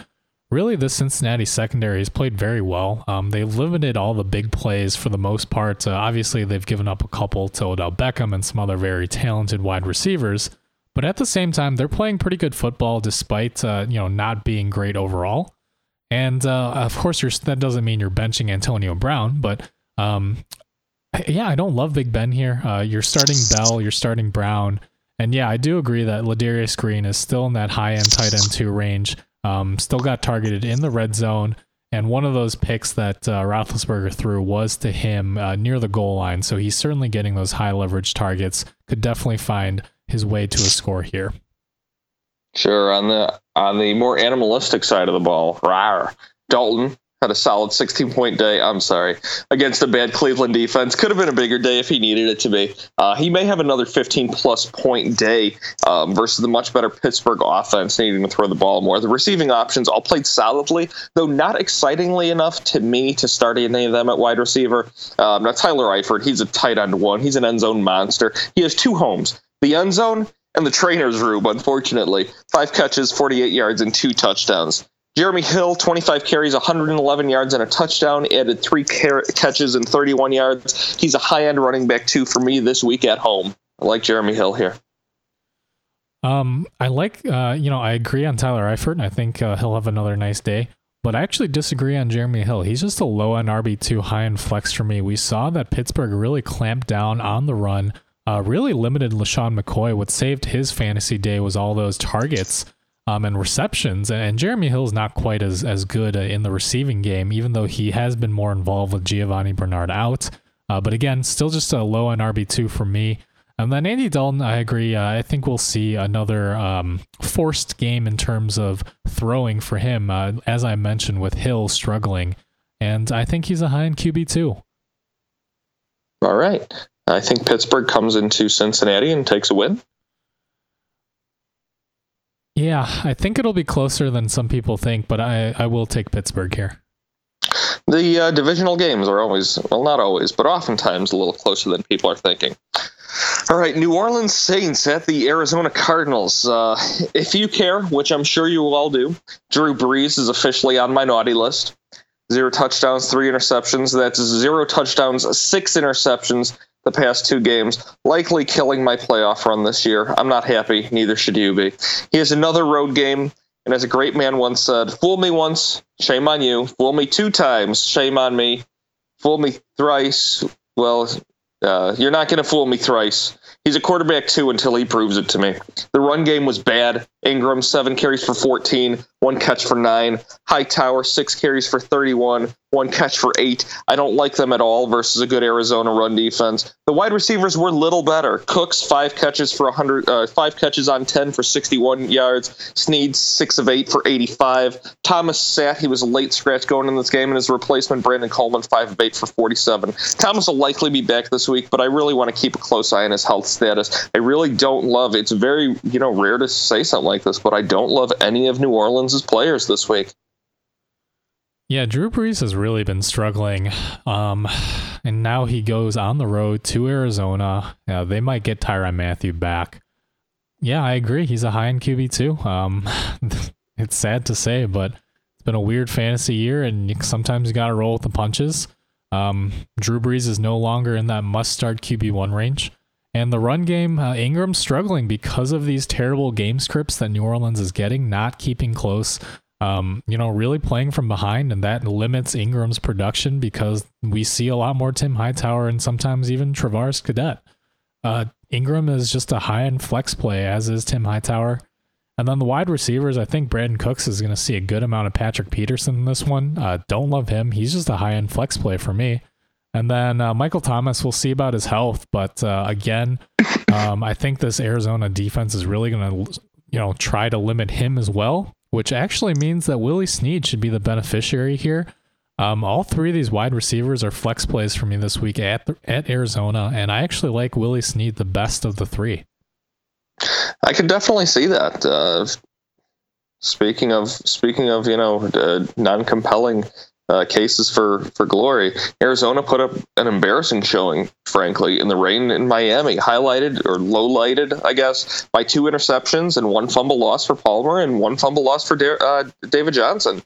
really the Cincinnati secondary has played very well. Um, they limited all the big plays for the most part. Uh, obviously, they've given up a couple to Odell Beckham and some other very talented wide receivers. But at the same time, they're playing pretty good football despite uh, you know not being great overall. And uh, of course, that doesn't mean you're benching Antonio Brown, but um, yeah, I don't love Big Ben here. Uh, you're starting Bell, you're starting Brown, and yeah, I do agree that Ladarius Green is still in that high end tight end two range. Um, still got targeted in the red zone. And one of those picks that uh, Roethlisberger threw was to him uh, near the goal line. So he's certainly getting those high leverage targets. Could definitely find his way to a score here. Sure. On the on the more animalistic side of the ball, rawr, Dalton had a solid 16 point day. I'm sorry, against a bad Cleveland defense. Could have been a bigger day if he needed it to be. Uh, he may have another 15 plus point day um, versus the much better Pittsburgh offense needing to throw the ball more. The receiving options all played solidly, though not excitingly enough to me to start any of them at wide receiver. Um, now, Tyler Eifert, he's a tight end one. He's an end zone monster. He has two homes the end zone and the trainer's room, unfortunately. Five catches, 48 yards, and two touchdowns. Jeremy Hill, 25 carries, 111 yards, and a touchdown. Added three car- catches and 31 yards. He's a high end running back, too, for me this week at home. I like Jeremy Hill here. Um, I like, uh, you know, I agree on Tyler Eifert, and I think uh, he'll have another nice day. But I actually disagree on Jeremy Hill. He's just a low end RB2, high end flex for me. We saw that Pittsburgh really clamped down on the run, uh, really limited LeSean McCoy. What saved his fantasy day was all those targets um, and receptions. And Jeremy Hill's not quite as as good uh, in the receiving game, even though he has been more involved with Giovani Bernard out. Uh, but again, still just a low on RB two for me. And then Andy Dalton, I agree. Uh, I think we'll see another um, forced game in terms of throwing for him, uh, as I mentioned, with Hill struggling. And I think he's a high in QB too. All right. I think Pittsburgh comes into Cincinnati and takes a win. Yeah, I think it'll be closer than some people think, but I, I will take Pittsburgh here. The uh, divisional games are always, well, not always, but oftentimes a little closer than people are thinking. All right, New Orleans Saints at the Arizona Cardinals. Uh, if you care, which I'm sure you all do, Drew Brees is officially on my naughty list. Zero touchdowns, three interceptions. That's zero touchdowns, six interceptions the past two games, likely killing my playoff run this year. I'm not happy, neither should you be. He has another road game, and as a great man once said, fool me once, shame on you. Fool me two times, shame on me. Fool me thrice, well, uh, you're not going to fool me thrice. He's a quarterback too until he proves it to me. The run game was bad. Ingram, seven carries for 14, one catch for nine. Hightower, six carries for 31, one catch for eight. I don't like them at all versus a good Arizona run defense. The wide receivers were little better. Cooks, five catches for 100, uh, five catches on 10 for 61 yards. Snead, six of eight for 85. Thomas sat. He was a late scratch going in this game, and his replacement, Brandon Coleman, five of eight for 47. Thomas will likely be back this week, but I really want to keep a close eye on his health status. I really don't love. It's very you know rare to say something like this, but I don't love any of New Orleans' players this week. Yeah, Drew Brees has really been struggling. Um, and now he goes on the road to Arizona. Yeah, they might get Tyrann Mathieu back. Yeah, I agree. He's a high end QB too. Um, [LAUGHS] it's sad to say, but it's been a weird fantasy year, and sometimes you got to roll with the punches. Um, Drew Brees is no longer in that must start QB1 range. And the run game, uh, Ingram's struggling because of these terrible game scripts that New Orleans is getting, not keeping close um, you know, really playing from behind, and that limits Ingram's production because we see a lot more Tim Hightower and sometimes even Travaris Cadet. Uh, Ingram is just a high end flex play, as is Tim Hightower. And then the wide receivers, I think Brandin Cooks is going to see a good amount of Patrick Peterson in this one. Uh, don't love him. He's just a high end flex play for me. And then uh, Michael Thomas, we'll see about his health. But uh, again, um, I think this Arizona defense is really going to, you know, try to limit him as well which actually means that Willie Snead should be the beneficiary here. Um, all three of these wide receivers are flex plays for me this week at at Arizona, and I actually like Willie Snead the best of the three. I can definitely see that. Uh, speaking of speaking of you know uh, non compelling uh, cases for for glory. Arizona put up an embarrassing showing, frankly, in the rain in Miami, highlighted or low lighted, I guess, by two interceptions and one fumble loss for Palmer and one fumble loss for uh, David Johnson.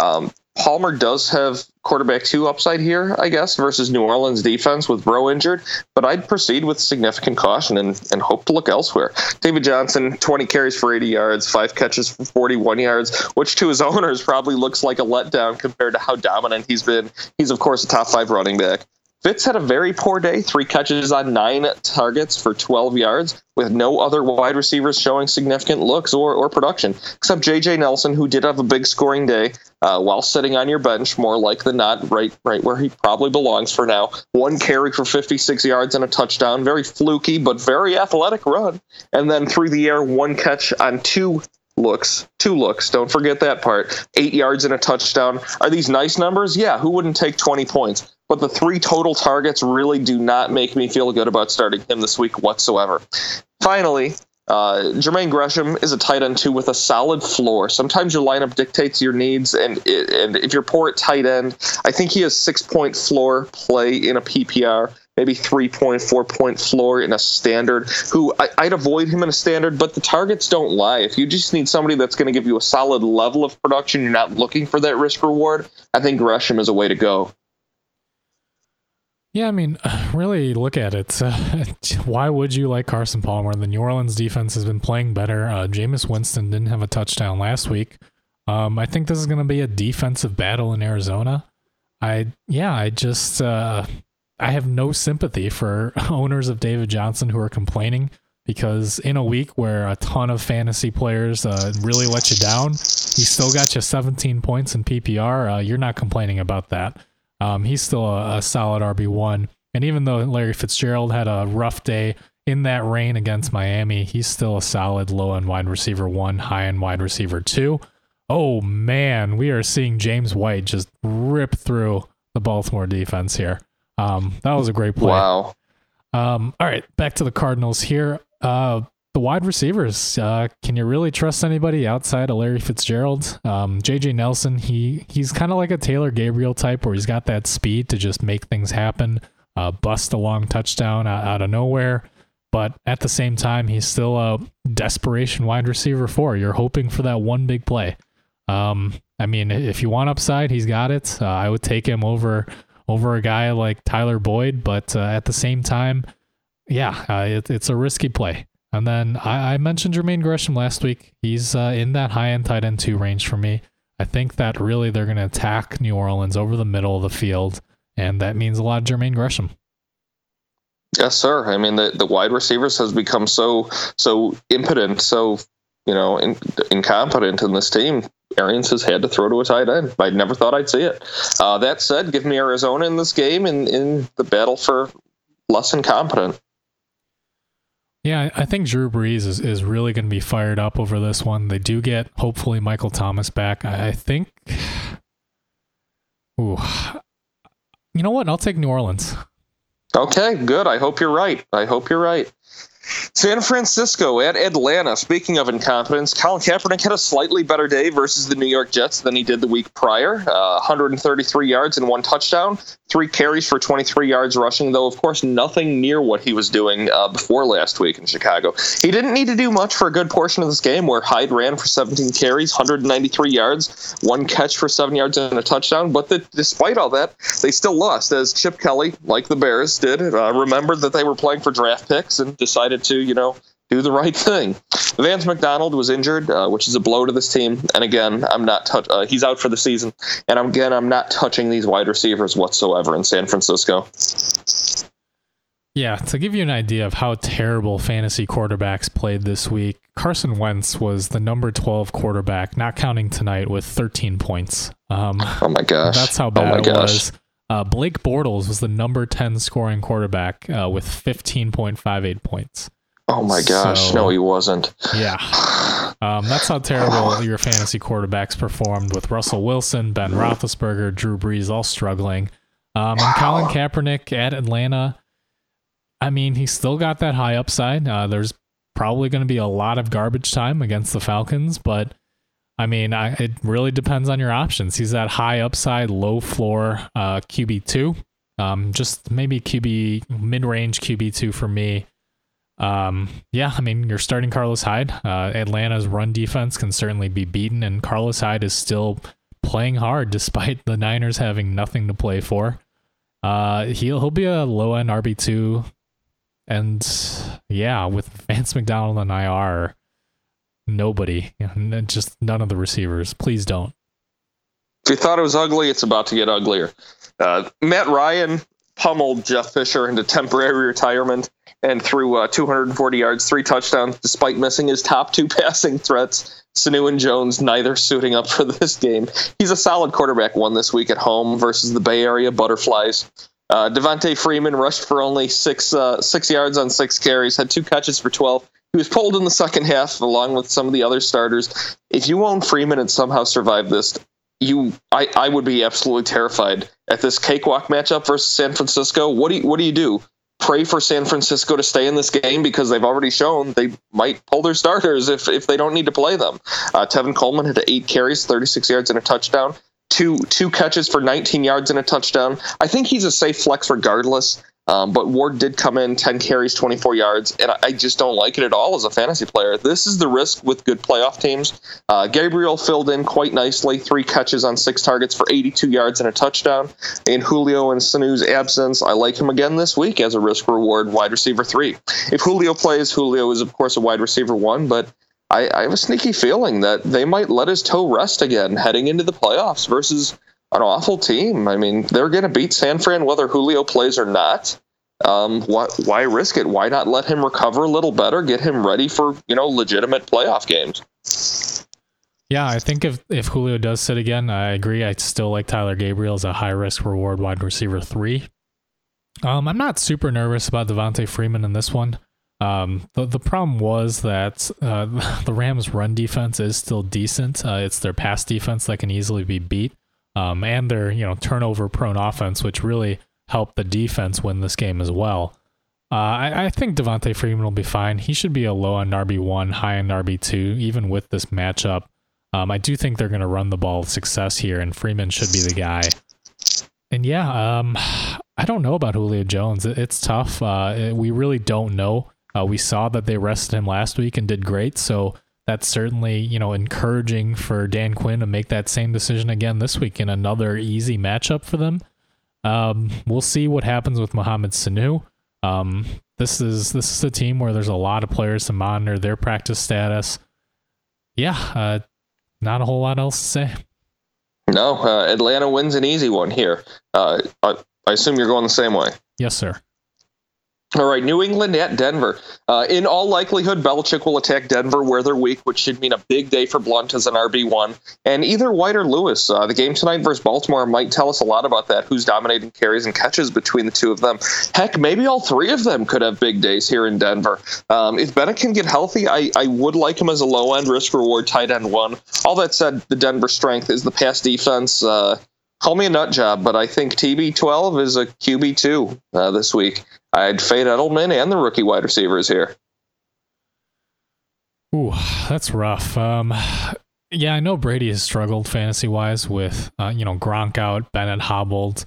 Um, Palmer does have quarterback two upside here, I guess, versus New Orleans defense with Rowe injured, but I'd proceed with significant caution and, and hope to look elsewhere. David Johnson, 20 carries for 80 yards, five catches for 41 yards, which to his [LAUGHS] owners probably looks like a letdown compared to how dominant he's been. He's, of course, a top five running back. Fitz had a very poor day, three catches on nine targets for 12 yards, with no other wide receivers showing significant looks or, or production, except J.J. Nelson, who did have a big scoring day uh, while sitting on your bench, more like than not, right, right where he probably belongs for now. One carry for 56 yards and a touchdown, very fluky but very athletic run, and then through the air, one catch on two looks, two looks. Don't forget that part. Eight yards and a touchdown. Are these nice numbers? Yeah, who wouldn't take 20 points? But the three total targets really do not make me feel good about starting him this week whatsoever. Finally, uh, Jermaine Gresham is a tight end too with a solid floor. Sometimes your lineup dictates your needs, and and if you're poor at tight end, I think he has six point floor play in a PPR maybe three point, four point floor in a standard. Who I, would avoid him in a standard, but the targets don't lie. If you just need somebody that's going to give you a solid level of production, you're not looking for that risk reward. I think Gresham is a way to go. Yeah, I mean, [SIGHS] really look at it. Uh, [LAUGHS] why would you like Carson Palmer? The New Orleans defense has been playing better. Uh, Jameis Winston didn't have a touchdown last week. Um, I think this is going to be a defensive battle in Arizona. I yeah, I just uh, I have no sympathy for [LAUGHS] owners of David Johnson who are complaining because in a week where a ton of fantasy players uh, really let you down, he still got you 17 points in PPR. Uh, you're not complaining about that. Um, he's still a, a solid RB1. And even though Larry Fitzgerald had a rough day in that rain against Miami, he's still a solid low end wide receiver one, high end wide receiver two. Oh man, we are seeing James White just rip through the Baltimore defense here. Um, that was a great play. Wow. Um, all right, back to the Cardinals here. Uh, the wide receivers. Uh, can you really trust anybody outside of Larry Fitzgerald? Um, JJ Nelson, he he's kind of like a Taylor Gabriel type, where he's got that speed to just make things happen, uh, bust a long touchdown out, out of nowhere. But at the same time, he's still a desperation wide receiver four. You're hoping for that one big play. Um, I mean, if you want upside, he's got it. Uh, I would take him over over a guy like Tyler Boyd, but uh, at the same time, yeah, uh, it, it's a risky play. And then I, I mentioned Jermaine Gresham last week. He's uh, in that high end tight end two range for me. I think that really they're going to attack New Orleans over the middle of the field, and that means a lot of Jermaine Gresham. Yes, sir. I mean, the, the wide receivers has become so so impotent, so you know, in, incompetent in this team. Arians has had to throw to a tight end. I never thought I'd see it. Uh, that said, give me Arizona in this game in, in the battle for less incompetent. Yeah, I think Drew Brees is, is really going to be fired up over this one. They do get, hopefully, Michael Thomas back. I, think. [SIGHS] Ooh. You know what? I'll take New Orleans. Okay, good. I hope you're right. I hope you're right. San Francisco at Atlanta. Speaking of incompetence, Colin Kaepernick had a slightly better day versus the New York Jets than he did the week prior. Uh, 133 yards and one touchdown, three carries for 23 yards rushing, though, of course, nothing near what he was doing uh, before last week in Chicago. He didn't need to do much for a good portion of this game where Hyde ran for 17 carries, 193 yards, one catch for seven yards and a touchdown. But the, despite all that, they still lost as Chip Kelly, like the Bears did, uh, remembered that they were playing for draft picks and decided to, you know, do the right thing. Vance McDonald was injured, uh, which is a blow to this team. And again, I'm not touch. Uh, he's out for the season. And again, I'm not touching these wide receivers whatsoever in San Francisco. Yeah, to give you an idea of how terrible fantasy quarterbacks played this week, Carson Wentz was the number 12 quarterback, not counting tonight, with 13 points. Um, oh my gosh. That's how bad oh it was. Uh, Blake Bortles was the number 10 scoring quarterback uh, with 15.58 points. Oh my gosh, so, no, he wasn't. Yeah, um, that's how terrible [SIGHS] your fantasy quarterbacks performed with Russell Wilson, Ben Roethlisberger, Drew Brees all struggling. Um, and Colin Kaepernick at Atlanta. I mean, he's still got that high upside. Uh, there's probably going to be a lot of garbage time against the Falcons, but I mean, I, it really depends on your options. He's that high upside, low floor uh, QB two. Um, just maybe QB mid range QB two for me. Um, yeah, I mean, you're starting Carlos Hyde. Uh, Atlanta's run defense can certainly be beaten, and Carlos Hyde is still playing hard [LAUGHS] despite the Niners having nothing to play for. Uh, he'll he'll be a low end RB two, and yeah, with Vance McDonald on IR, nobody, just none of the receivers. Please don't. If you thought it was ugly, it's about to get uglier. Uh, Matt Ryan pummeled Jeff Fisher into temporary retirement and threw uh, 240 yards, three touchdowns, despite missing his top two [LAUGHS] passing threats. Sanu and Jones neither suiting up for [LAUGHS] this game. He's a solid quarterback one this week at home versus the Bay Area Butterflies. Uh, Devonta Freeman rushed for only six uh, six yards on six carries, had two catches for 12. He was pulled in the second half along with some of the other starters. If you own Freeman and somehow survive this, you I, I would be absolutely terrified at this cakewalk matchup versus San Francisco. What do you, what do you do? Pray for San Francisco to stay in this game because they've already shown they might pull their starters if, if they don't need to play them. Uh, Tevin Coleman had eight carries, 36 yards, and a touchdown. Two two catches for 19 yards and a touchdown. I think he's a safe flex regardless. Um, but Ward did come in 10 carries, 24 yards, and I just don't like it at all as a fantasy player. This is the risk with good playoff teams. Uh, Gabriel filled in quite nicely, three catches on six targets for 82 yards and a touchdown. In Julio and Sanu's absence, I like him again this week as a risk reward wide receiver three. If Julio plays, Julio is, of course, a wide receiver one, but I, I have a sneaky feeling that they might let his toe rest again heading into the playoffs versus an awful team. I mean, they're going to beat San Fran whether Julio plays or not. Um, why, why risk it? Why not let him recover a little better, get him ready for you know legitimate playoff games? Yeah, I think if if Julio does sit again, I agree. I still like Tyler Gabriel as a high risk reward wide receiver three. Um, I'm not super nervous about Devonta Freeman in this one. Um, the the problem was that uh, [LAUGHS] the Rams' run defense is still decent. Uh, it's their pass defense that can easily be beat, um, and their you know turnover prone offense, which really helped the defense win this game as well. Uh, I, I, think Devonta Freeman will be fine. He should be a low on RB one, high on RB two, even with this matchup. Um, I do think they're going to run the ball with success here, and Freeman should be the guy. And yeah, um, [SIGHS] I don't know about Julio Jones. It's tough. Uh, we really don't know. Uh, we saw that they rested him last week and did great, so that's certainly you know encouraging for Dan Quinn to make that same decision again this week in another easy matchup for them. Um, we'll see what happens with Mohamed Sanu. Um, this is this is a team where there's a lot of players to monitor their practice status. Yeah, uh, not a whole lot else to say. No, uh, Atlanta wins an easy one here. Uh, I, I assume you're going the same way. Yes, sir. All right, New England at Denver. Uh, in all likelihood, Belichick will attack Denver where they're weak, which should mean a big day for Blount as an RB1. And either White or Lewis, uh, the game tonight versus Baltimore might tell us a lot about that. Who's dominating carries and catches between the two of them? Heck, maybe all three of them could have big days here in Denver. Um, if Bennett can get healthy, I, I would like him as a low end risk reward tight end one. All that said, the Denver strength is the pass defense. Uh, call me a nut job, but I think TB12 is a QB2 uh, this week. I'd fade Edelman and the rookie wide receivers here. Ooh, that's rough. Um, yeah, I know Brady has struggled fantasy wise with, uh, you know, Gronk out, Bennett hobbled,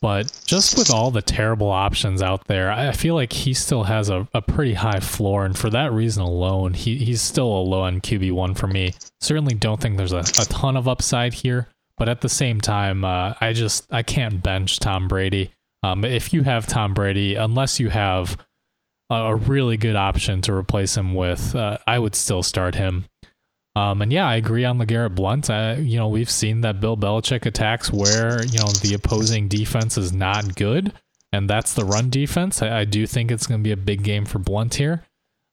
but just with all the terrible options out there, I feel like he still has a, a pretty high floor. And for that reason alone, he, he's still a low end QB1 for me. Certainly don't think there's a, a ton of upside here, but at the same time, uh, I just, I can't bench Tom Brady. Um, if you have Tom Brady, unless you have a, really good option to replace him with, uh, I would still start him. Um, and yeah, I agree on LeGarrette Blount. Uh, you know, we've seen that Bill Belichick attacks where, you know, the opposing defense is not good, and that's the run defense. I, I do think it's going to be a big game for Blount here.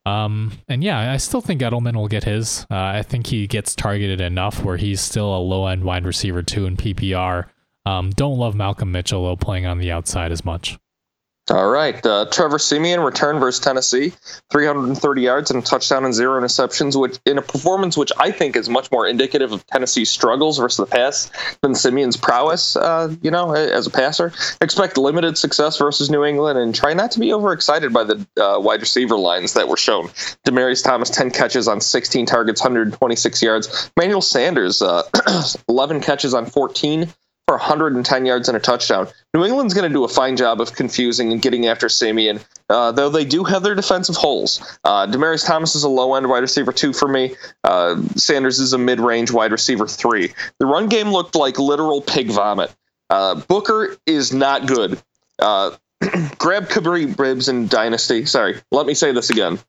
Um, and yeah, I still think Edelman will get his. Uh, I think he gets targeted enough where he's still a low end wide receiver, too, in PPR. Um, don't love Malcolm Mitchell though playing on the outside as much. All right. Uh, Trevor Siemian return versus Tennessee, 330 yards and a touchdown and zero interceptions, which in a performance which I think is much more indicative of Tennessee's struggles versus the pass than Siemian's prowess. Uh, you know, as a passer, expect limited success versus New England, and try not to be overexcited by the uh, wide receiver lines that were shown. Demaryius Thomas, 10 catches on 16 targets, 126 yards. Manuel Sanders, uh, [CLEARS THROAT] 11 catches on 14 for 110 yards and a touchdown. New England's going to do a fine job of confusing and getting after Siemian, uh, though they do have their defensive holes. Uh, Demaryius Thomas is a low end wide receiver two for me. Uh, Sanders is a mid range wide receiver three. The run game looked like literal pig vomit. Uh, Booker is not good. Uh, [CLEARS THROAT] grab Kapri Bibbs in Dynasty. Sorry, let me say this again.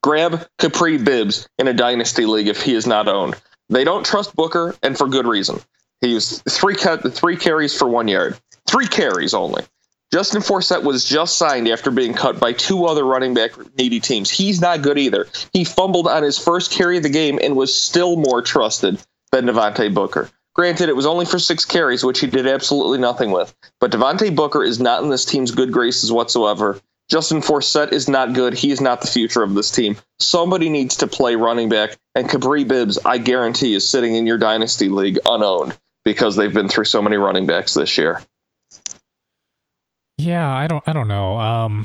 Grab Kapri Bibbs in a Dynasty league if he is not owned. They don't trust Booker, and for good reason. He used three cut three carries for one yard. Three carries only. Justin Forsett was just signed after being cut by two other running back needy teams. He's not good either. He fumbled on his first carry of the game and was still more trusted than Devontae Booker. Granted, it was only for six carries, which he did absolutely nothing with. But Devontae Booker is not in this team's good graces whatsoever. Justin Forsett is not good. He is not the future of this team. Somebody needs to play running back, and Kapri Bibbs, I guarantee, is sitting in your dynasty league unowned because they've been through so many running backs this year. Yeah, I don't, I don't know. Um,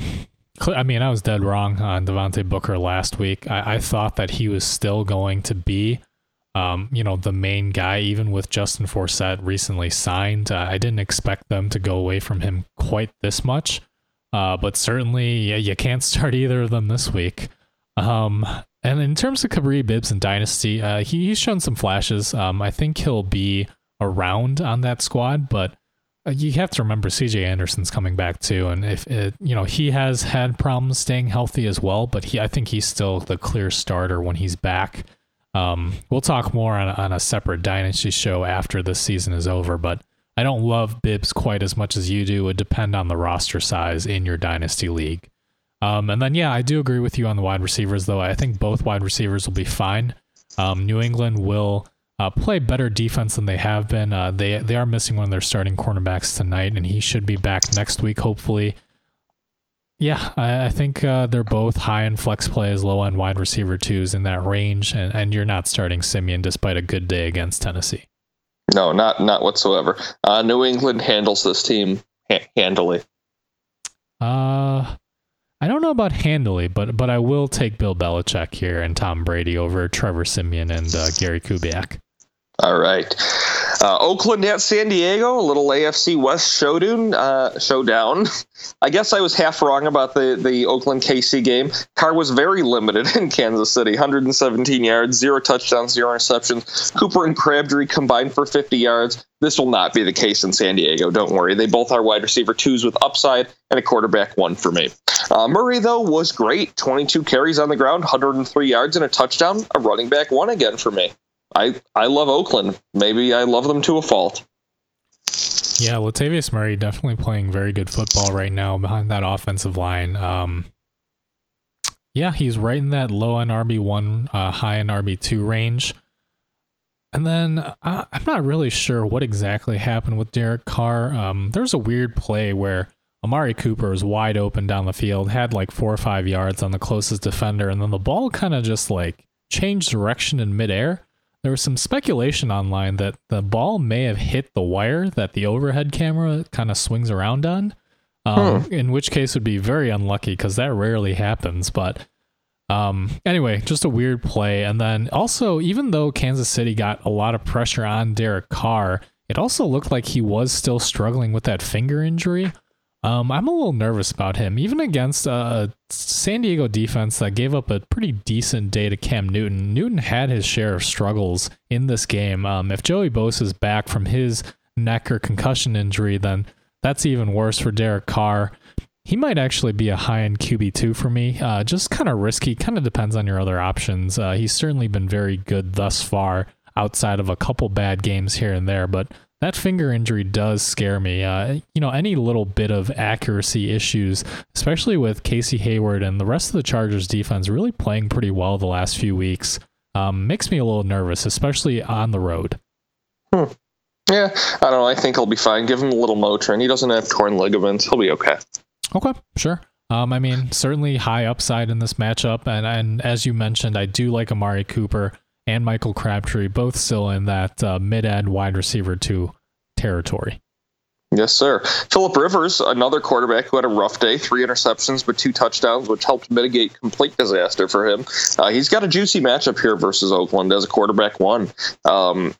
I mean, I was dead wrong on Devontae Booker last week. I, I thought that he was still going to be, um, you know, the main guy, even with Justin Forsett recently signed. Uh, I didn't expect them to go away from him quite this much. Uh, but certainly, yeah, you can't [LAUGHS] start either of them this week. Um, and in terms of Kapri Bibbs and Dynasty, uh, he, he's shown some flashes. Um, I think he'll be around on that squad, but uh, you have to remember CJ Anderson's coming back too, and if it, you know he has had problems staying healthy as well, but he I think he's still the clear starter when he's back. Um, we'll talk more on on a separate dynasty show after this season is over, but I don't love Bibbs quite as much as you do. It would depend on the roster size in your dynasty league. Um, and then, yeah, I do agree with you on the wide receivers, though. I think both wide receivers will be fine. Um, New England will uh, play better defense than they have been. Uh, they they are missing one of their starting cornerbacks tonight, and he should be back next week, hopefully. Yeah, I, I think uh, they're both high in flex plays, low end wide receiver twos in that range, and, and you're not starting Siemian despite a good day against Tennessee. No, not not whatsoever. Uh, New England handles this team ha- handily. Uh, I don't know about handily, but but I will take Bill Belichick here and Tom Brady over Trevor Siemian and uh, Gary Kubiak. All right. Uh, Oakland at San Diego, a little AFC West showdown. Uh, showdown. I guess I was half wrong about the, the Oakland KC game. Carr was very limited [LAUGHS] in Kansas City 117 yards, zero touchdowns, zero interceptions. Cooper and Crabtree combined for 50 yards. This will not be the case in San Diego. Don't worry. They both are wide receiver twos with upside and a quarterback one for me. Uh, Murray, though, was great 22 carries on the ground, 103 yards, and a touchdown. A running back one again for me. I I love Oakland. Maybe I love them to a fault. Yeah, Latavius Murray definitely playing very good football right now behind that offensive line. Um, yeah, he's right in that low end RB one, uh, high end RB two range. And then uh, I'm not really sure what exactly happened with Derek Carr. Um, there's a weird play where Amari Cooper is wide open down the field, had like four or five yards on the closest defender, and then the ball kind of just like changed direction in midair there was some speculation online that the ball may have hit the wire that the overhead camera kind of swings around on. Um, hmm. In which case, would be very unlucky because that rarely happens. But um, anyway, just a weird play. And then also, even though Kansas City got a lot of pressure on Derek Carr, it also looked like he was still struggling with that finger injury. Um, I'm a little nervous about him, even against a San Diego defense that gave up a pretty decent day to Cam Newton. Newton had his share of struggles in this game. Um, if Joey Bosa is back from his neck or concussion injury, then that's even worse for Derek Carr. He might actually be a high end QB2 for me. Uh, just kind of risky, kind of depends on your other options. Uh, he's certainly been very good thus far outside of a couple bad games here and there, but that finger injury does scare me. Uh, you know, any little bit of accuracy issues, especially with Casey Hayward and the rest of the Chargers defense really playing pretty well the last few weeks, um, makes me a little nervous, especially on the road. Hmm. Yeah, I don't know. I think he'll be fine. Give him a little Motrin. He doesn't have torn ligaments. He'll be okay. Okay, sure. Um, I mean, certainly high upside in this matchup, and and as you mentioned, I do like Amari Cooper and Michael Crabtree, both still in that uh, mid end wide receiver two territory. Yes, sir. Philip Rivers, another quarterback who had a rough day, three interceptions but two touchdowns, which helped mitigate complete disaster for him. Uh, he's got a juicy matchup here versus Oakland as a quarterback one. Um,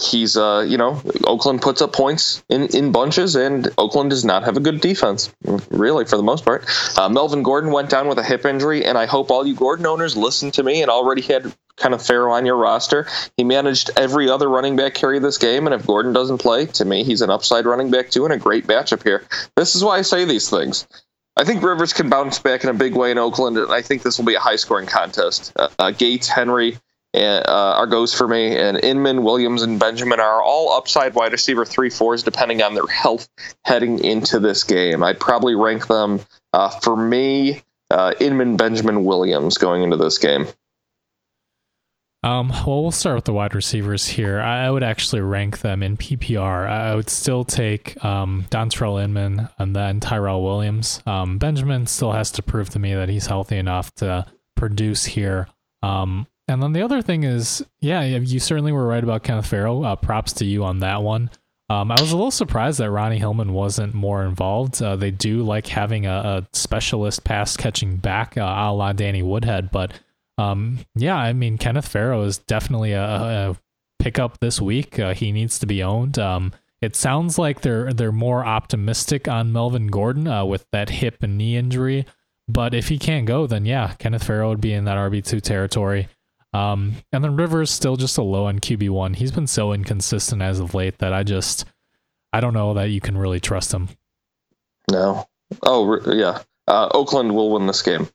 he's uh you know Oakland puts up points in in bunches and Oakland does not have a good defense really for the most part. Uh, Melvin Gordon went down with a hip injury and I hope all you Gordon owners listen to me and already had Kenneth Farrow on your roster. He managed every other running back carry this game and if Gordon doesn't play to me he's an upside running back too and a great matchup here. This is why I say these things. I think Rivers can bounce back in a big way in Oakland, and I think this will be a high scoring contest. Uh, uh, Gates, Henry, uh, are goes for me. And Inman, Williams, and Benjamin are all upside wide receiver three fours, depending on their health heading into this game. I'd probably rank them uh, for me. Uh, Inman, Benjamin, Williams going into this game. Um, well, we'll start with the wide receivers here. I would actually rank them in PPR. I would still take um, Dontrelle Inman and then Tyrell Williams. Um, Benjamin still has to prove to me that he's healthy enough to produce here. Um, and then the other thing is, yeah, you certainly were right about Kenneth Farrow. Uh, props to you on that one. Um, I was a little surprised that Ronnie Hillman wasn't more involved. Uh, they do like having a, a specialist pass catching back, uh, a la Danny Woodhead. But um, yeah, I mean, Kenneth Farrow is definitely a, a pickup this week. Uh, he needs to be owned. Um, it sounds like they're they're more optimistic on Melvin Gordon uh, with that hip and knee injury. But if he can't go, then yeah, Kenneth Farrow would be in that RB two territory. Um, and then Rivers still just a low on QB one. He's been so inconsistent as of late that I just I don't know that you can really trust him. No. Oh yeah. Uh, Oakland will win this game.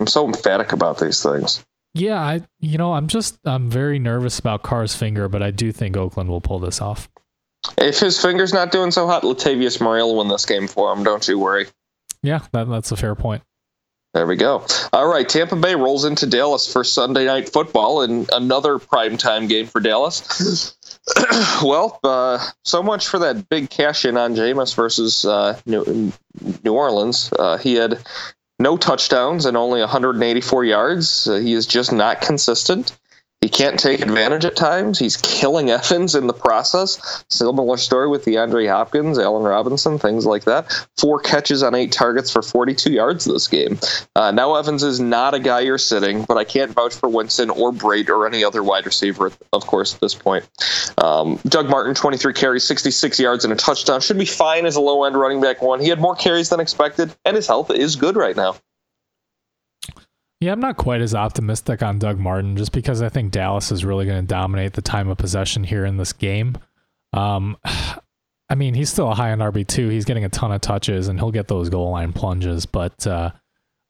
I'm so emphatic about these things. Yeah, I you know I'm just I'm very nervous about Carr's finger, but I do think Oakland will pull this off. If his finger's not doing so hot, Latavius Murray will win this game for him. Don't you worry. Yeah, that, that's a fair point. There we go. All right, Tampa Bay rolls into Dallas for Sunday night football and another primetime game for Dallas. [CLEARS THROAT] well, uh, so much for that big cash in on Jameis versus uh, New, New Orleans. Uh, he had no touchdowns and only 184 yards. Uh, he is just not consistent. He can't take advantage at times. He's killing [LAUGHS] Evans in the process. Similar story with DeAndre Hopkins, Allen Robinson, things like that. Four catches on eight targets for 42 yards this game. Uh, now Evans is not a guy you're sitting, but I can't vouch for Winston or Brate or any other wide receiver, of course, at this point. Um, Doug Martin, 23 carries, 66 yards, and a touchdown. Should be fine as a low end running back one. He had more carries than expected, and his health is good right now. Yeah, I'm not quite as optimistic on Doug Martin just because I think Dallas is really going to dominate the time of possession here in this game. Um, [SIGHS] I mean, he's still a high on RB2. He's getting a ton of touches and he'll get those goal line plunges. But uh,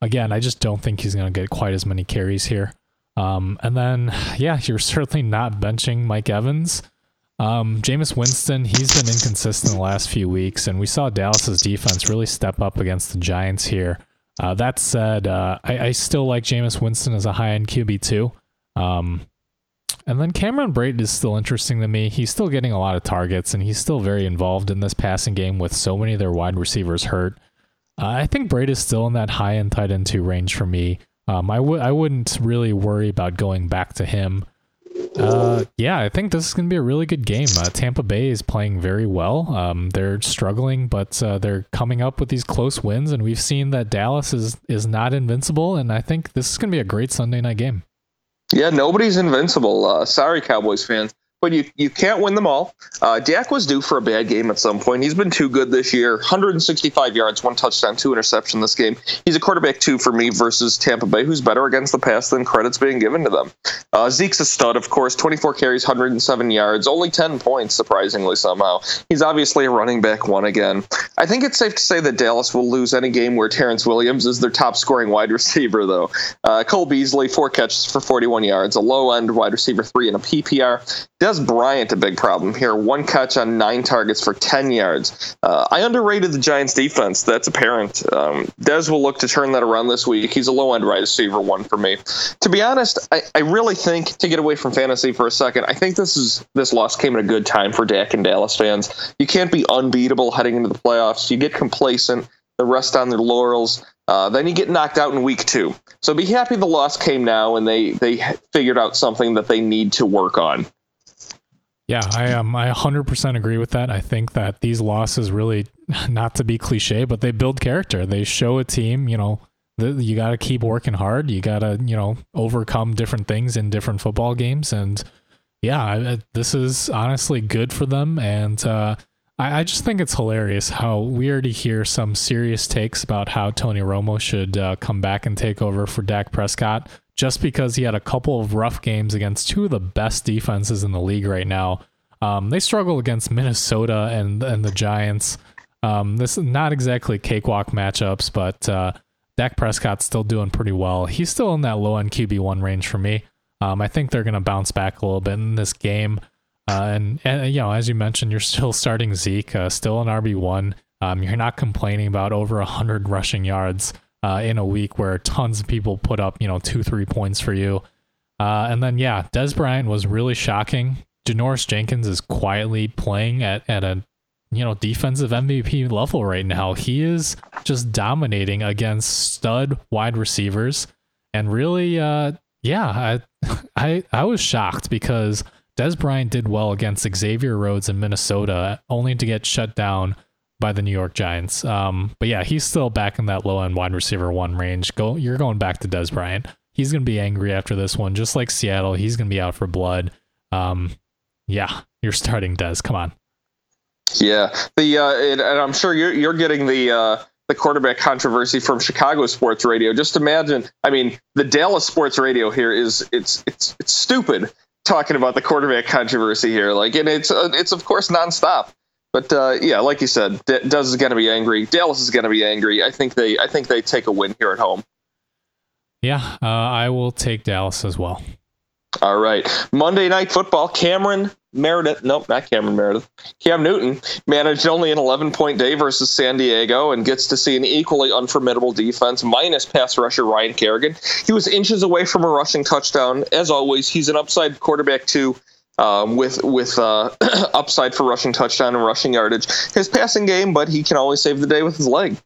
again, I just don't think he's going to get quite as many carries here. Um, and then, [SIGHS] yeah, you're certainly not benching Mike Evans. Um, Jameis Winston, he's been inconsistent the last few weeks, and we saw Dallas's defense really step up against the Giants here. Uh, that said, uh, I, I, still like Jameis Winston as a high end QB too. Um, and then Cameron Brate is still interesting to me. He's still getting a lot of targets, and he's still very involved in this passing game with so many of their wide receivers hurt. Uh, I think Brate is still in that high end tight end two range for me. Um, I would I wouldn't really worry about going back to him. Uh, yeah, I think this is going to be a really good game. Uh, Tampa Bay is playing very well. Um, they're struggling, but uh, they're coming up with these close wins, and we've seen that Dallas is is not invincible. And I think this is going to be a great Sunday night game. Yeah, nobody's invincible. Uh, sorry, Cowboys fans but you, you can't win them all. Uh, Dak was due for a bad game at some point. He's been too good this year. 165 yards, one touchdown, two interception this game. He's a quarterback two for me versus Tampa Bay, who's better against the pass than credit's being given to them. Uh, Zeke's a stud, of course. 24 carries, 107 yards, only 10 points, surprisingly somehow. He's obviously a running back one again. I think it's safe to say that Dallas will lose any game where Terrance Williams is their top scoring wide receiver, though. Uh, Cole Beasley, four catches for 41 yards, a low end wide receiver three in a PPR. Dez Bryant a big problem here. One catch on nine targets for 10 yards. Uh, I underrated the Giants defense. That's apparent. Um, Dez will look to turn that around this week. He's a low end wide receiver one for me. To be honest, I, I really think to get away from fantasy for a second, I think this is this loss came at a good time for Dak and Dallas fans. You can't be unbeatable heading into the playoffs. You get complacent, the rest on their laurels. Uh, then you get knocked out in week two. So be happy the loss came now and they they figured out something that they need to work on. Yeah, I um I 100% agree with that. I think that these losses really [LAUGHS] not to be cliche, but they build character. They show a team, you know, you got to keep working hard. You got to, you know, overcome different things in different football games and yeah, this is honestly good for them and uh I, I just think it's hilarious how we already hear some serious takes about how Tony Romo should uh, come back and take over for Dak Prescott just because he had a couple of rough games against two of the best defenses in the league right now. Um, they struggle against Minnesota and and the Giants. Um, this is not exactly cakewalk matchups, but uh, Dak Prescott's still doing pretty well. He's still in that low end QB one range for me. Um, I think they're going to bounce back a little bit in this game. Uh, and, and, you know, as you mentioned, you're still starting Zeke, uh, still an RB one. Um, you're not complaining about over hundred rushing yards uh, in a week where tons of people put up, you know, two, three points for you. Uh, and then, yeah, Dez Bryant was really shocking. Janoris Jenkins is quietly playing at, at a, you know, defensive MVP level right now. He is just dominating against stud wide receivers. And really, uh, yeah, I, [LAUGHS] I, I was shocked because Dez Bryant did well against Xavier Rhodes in Minnesota, only to get shut down by the New York Giants. Um, but yeah, he's still back in that low end wide receiver one range. Go, you're going back to Dez Bryant. He's going to be angry after this one, just like Seattle. He's going to be out for blood. Um, yeah, you're starting Dez. Come on. Yeah, the uh, and, and I'm sure you're you're getting the uh, the quarterback controversy from Chicago sports radio. Just imagine, I mean, the Dallas sports radio here is it's it's it's stupid talking about the quarterback controversy here. Like, and it's uh, it's of course nonstop. But uh, yeah, like you said, D- Dez is going to be angry. Dallas is going to be angry. I think they I think they take a win here at home. Yeah, uh, I will take Dallas as well. All right. Monday Night Football, Cameron Meredith, nope, not Cameron Meredith. Cam Newton managed only an 11 point day versus San Diego and gets to see an equally unformidable defense minus pass rusher Ryan Kerrigan. He was inches away from a rushing touchdown. As always, he's an upside quarterback too. Um, with with uh, [CLEARS THROAT] upside for rushing touchdown and rushing yardage. His passing game, but he can always save the day with his leg.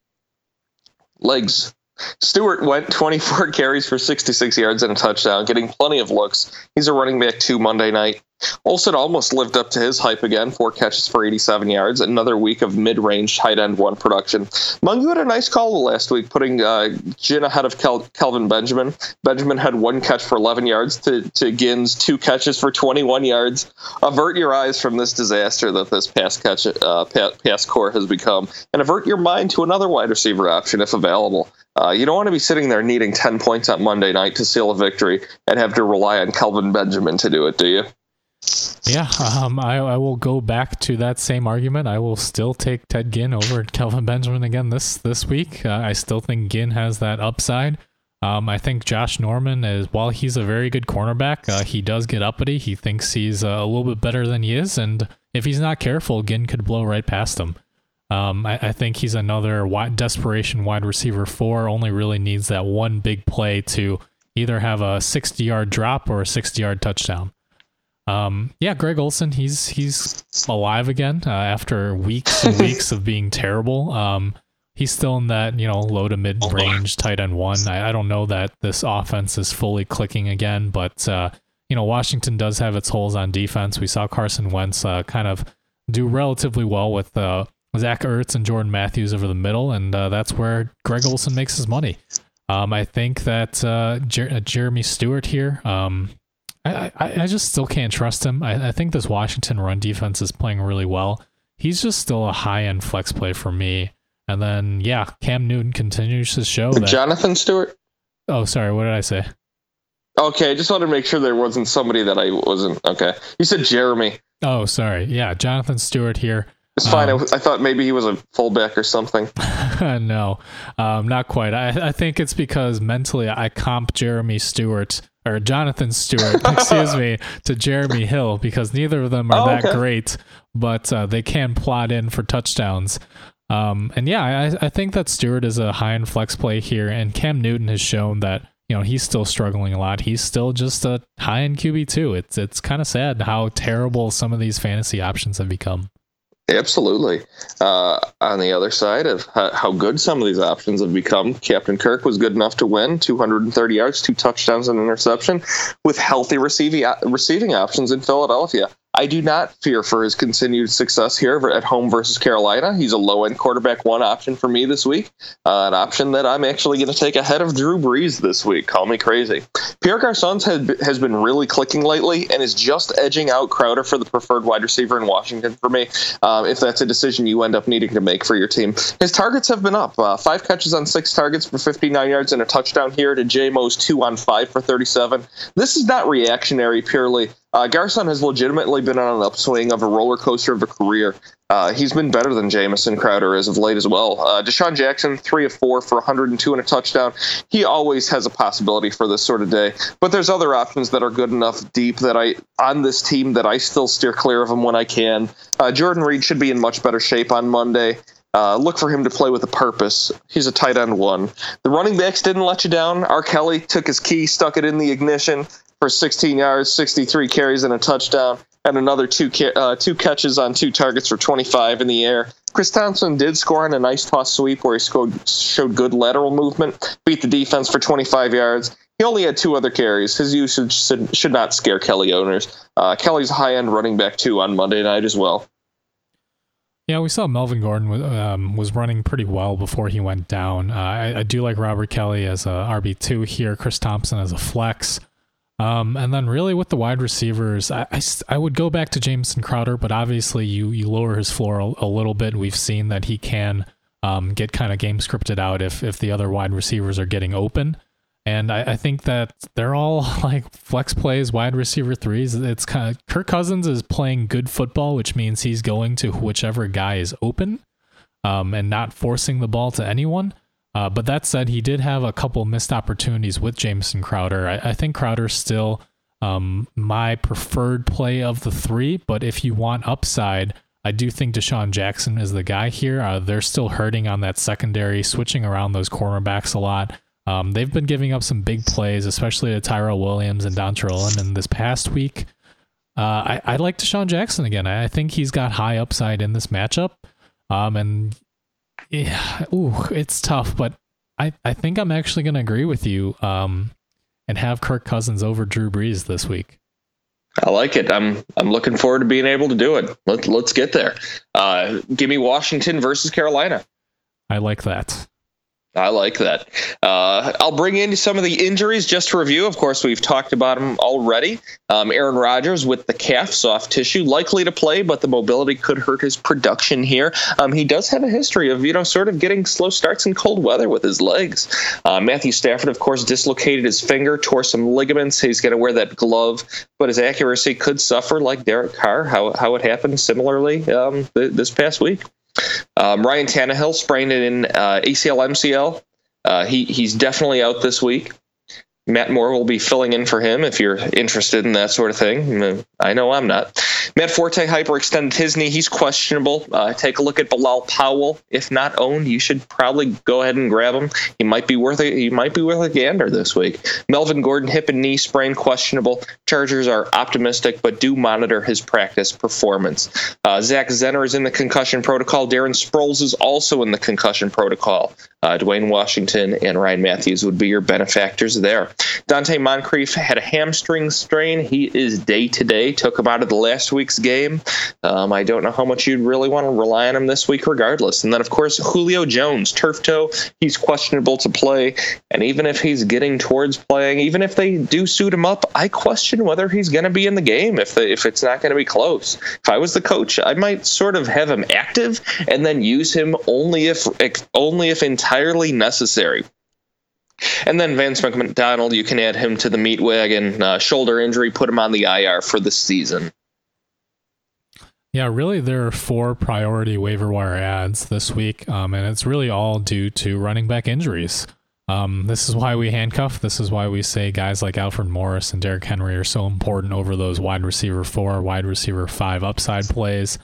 Legs. Stewart went 24 [LAUGHS] carries for 66 yards and a touchdown, getting plenty of looks. He's a running back too Monday night. Olsen almost lived up to his hype again, four catches for 87 yards, another week of mid range tight end one production. Mungu had a nice call last week, putting uh, Ginn ahead of Kel- Kelvin Benjamin. Benjamin had one catch for 11 yards to, to Ginn's two catches for 21 yards. Avert your eyes from this disaster that this pass catch uh, pass core has become, and avert your mind to another wide receiver option if available. Uh, you don't want to be sitting there needing 10 points on Monday night to seal a victory and have to rely on Kelvin Benjamin to do it, do you? Yeah, um, I, I will go back to that same argument. I will still take Ted Ginn over Kelvin Benjamin again this this week. Uh, I still think Ginn has that upside. Um, I think Josh Norman is while he's a very good cornerback, uh, he does get uppity. He thinks he's uh, a little bit better than he is, and if he's not careful, Ginn could blow right past him. Um, I, I, think he's another wide, desperation wide receiver four. Only really needs that one big play to either have a 60 yard drop or a 60 yard touchdown. Um, yeah, Greg Olsen, he's he's alive again uh, after weeks and weeks of being terrible. Um, he's still in that you know low to mid range tight end one. I, I, don't know that this offense is fully clicking again, but uh, you know Washington does have its holes on defense. We saw Carson Wentz uh, kind of do relatively well with uh, Zach Ertz and Jordan Matthews over the middle, and uh, that's where Greg Olsen makes his money. Um, I think that uh, Jer- Jeremy Stewart here. Um, I, I, I just still can't trust him. I, I think this Washington run defense is playing really well. He's just still a high end flex play for me. And then yeah, Cam Newton continues to show that Jonathan Stewart. Oh, sorry, what did I say? Okay, I just wanted to make sure there wasn't somebody that I wasn't. Okay, you said Jeremy. Oh, sorry. Yeah, Jonathan Stewart here. It's fine. Um, I, I, thought maybe he was a fullback or something. [LAUGHS] no, um, not quite. I, I think it's because mentally I comp Jeremy Stewart or Jonathan Stewart, [LAUGHS] excuse me, to Jeremy Hill because neither of them are oh, that great, but uh, they can plot in for touchdowns. Um, and yeah, I, I think that Stewart is a high end flex play here, and Cam Newton has shown that you know he's still struggling a lot. He's still just a high end QB two. It's it's kind of sad how terrible some of these fantasy options have become. Absolutely. Uh, on the other side of how good some of these options have become, Captain Kirk was good enough to win 230 yards, two touchdowns, and an interception with healthy receiving receiving options in Philadelphia. I do not fear for his continued success here at home versus Carolina. He's a low end quarterback one option for me this week, uh, an option that I'm actually going to take ahead of Drew Brees this week. Call me crazy. Pierre Garcon has, been really clicking lately and is just edging out Crowder for the preferred wide receiver in Washington for me, um, if that's a decision you end up needing to make for your team. His targets have been up uh, five catches on six targets for 59 yards and a touchdown here to JMO's two on five for 37. This is not reactionary purely. Uh, Garcon has legitimately been on an upswing of a roller coaster of a career. Uh, he's been better than Jamison Crowder as of late as well. Uh, DeSean Jackson, three of four for 102 and a touchdown. He always has a possibility for this sort of day. But there's other options that are good enough deep that I on this team that I still steer clear of them when I can. Uh, Jordan Reed should be in much better shape on Monday. Uh, look for him to play with a purpose. He's a tight end one. The running backs didn't let you down. R. Kelly took his key, stuck it in the ignition for 16 yards, 63 carries, and a touchdown, and another two uh, two catches on two targets for 25 in the air. Chris Thompson did score on a nice toss sweep where he scored, showed good lateral movement, beat the defense for 25 yards. He only had two other carries. His usage should, should not scare Kelley owners. Uh, Kelley's high end running back too on Monday night as well. Yeah, we saw Melvin Gordon um, was running pretty well before he went down. Uh, I, I, do like Robert Kelley as a RB two here. Chris Thompson as a flex. Um, and then really with the wide receivers, I, I, I, would go back to Jamison Crowder, but obviously you you lower his floor a, a little bit. We've seen that he can um, get kind of game scripted out if if the other wide receivers are getting open. And I, I think that they're all [LAUGHS] like flex plays, wide receiver threes. It's kind of Kirk Cousins is playing good football, which means he's going to whichever guy is open, um, and not forcing the ball to anyone. Uh, but that said, he did have a couple missed opportunities with Jamison Crowder. I, I think Crowder still um, my preferred play of the three. But if you want upside, I do think DeSean Jackson is the guy here. Uh, they're still hurting on that secondary, switching around those cornerbacks a lot. Um, they've been giving up some big plays, especially to Tyrell Williams and Dontrelle Inman this past week. Uh, I, I like DeSean Jackson again. I think he's got high upside in this matchup. Um, and yeah, ooh, it's tough, but I, I think I'm actually going to agree with you um, and have Kirk Cousins over Drew Brees this week. I like it. I'm I'm looking forward to being able to do it. Let, let's get there. Uh, give me Washington versus Carolina. I like that. I like that. Uh, I'll bring in some of the injuries just to review. Of course, we've talked about them already. Um, Aaron Rodgers with the calf soft tissue, likely to play, but the mobility could hurt his production here. Um, he does have a history of, you know, sort of getting slow starts in cold weather with his legs. Uh, Matthew Stafford, of course, dislocated his finger, tore some ligaments. He's going to wear that glove, but his accuracy could suffer like Derek Carr, how, how it happened similarly um, th- this past week. Um, Ryan Tannehill sprained it in uh, ACL MCL. Uh, he he's definitely out this week. Matt Moore will be filling in for him if you're interested in that sort of thing. I know I'm not. Matt Forte hyperextended his knee. He's questionable. Uh, take a look at Bilal Powell. If not owned, you should probably go ahead and grab him. He might be worth a he might be worth a gander this week. Melvin Gordon hip and knee sprain questionable. Chargers are optimistic, but do monitor his practice performance. Uh, Zach Zenner is in the concussion protocol. Darren Sproles is also in the concussion protocol. Uh, Dwayne Washington and Ryan Mathews would be your benefactors there. Donte Moncrief had a hamstring strain. He is day to day. Took him out of the last week's game. Um, I don't know how much you'd really want to rely on him this week, regardless. And then, of course, Julio Jones, turf toe. He's questionable to play. And even if he's getting towards playing, even if they do suit him up, I question whether he's going to be in the game if the, if it's not going to be close. If I was the coach, I might sort of have him active and then use him only if only if entirely necessary. And then Vance McDonald, you can add him to the meat wagon. Uh, shoulder injury, put him on the IR for the season. Yeah, really, there are four priority waiver wire ads this week, um, and it's really all due to running back injuries. Um, this is why we handcuff. This is why we say guys like Alfred Morris and Derrick Henry are so important over those wide receiver four, wide receiver five upside plays.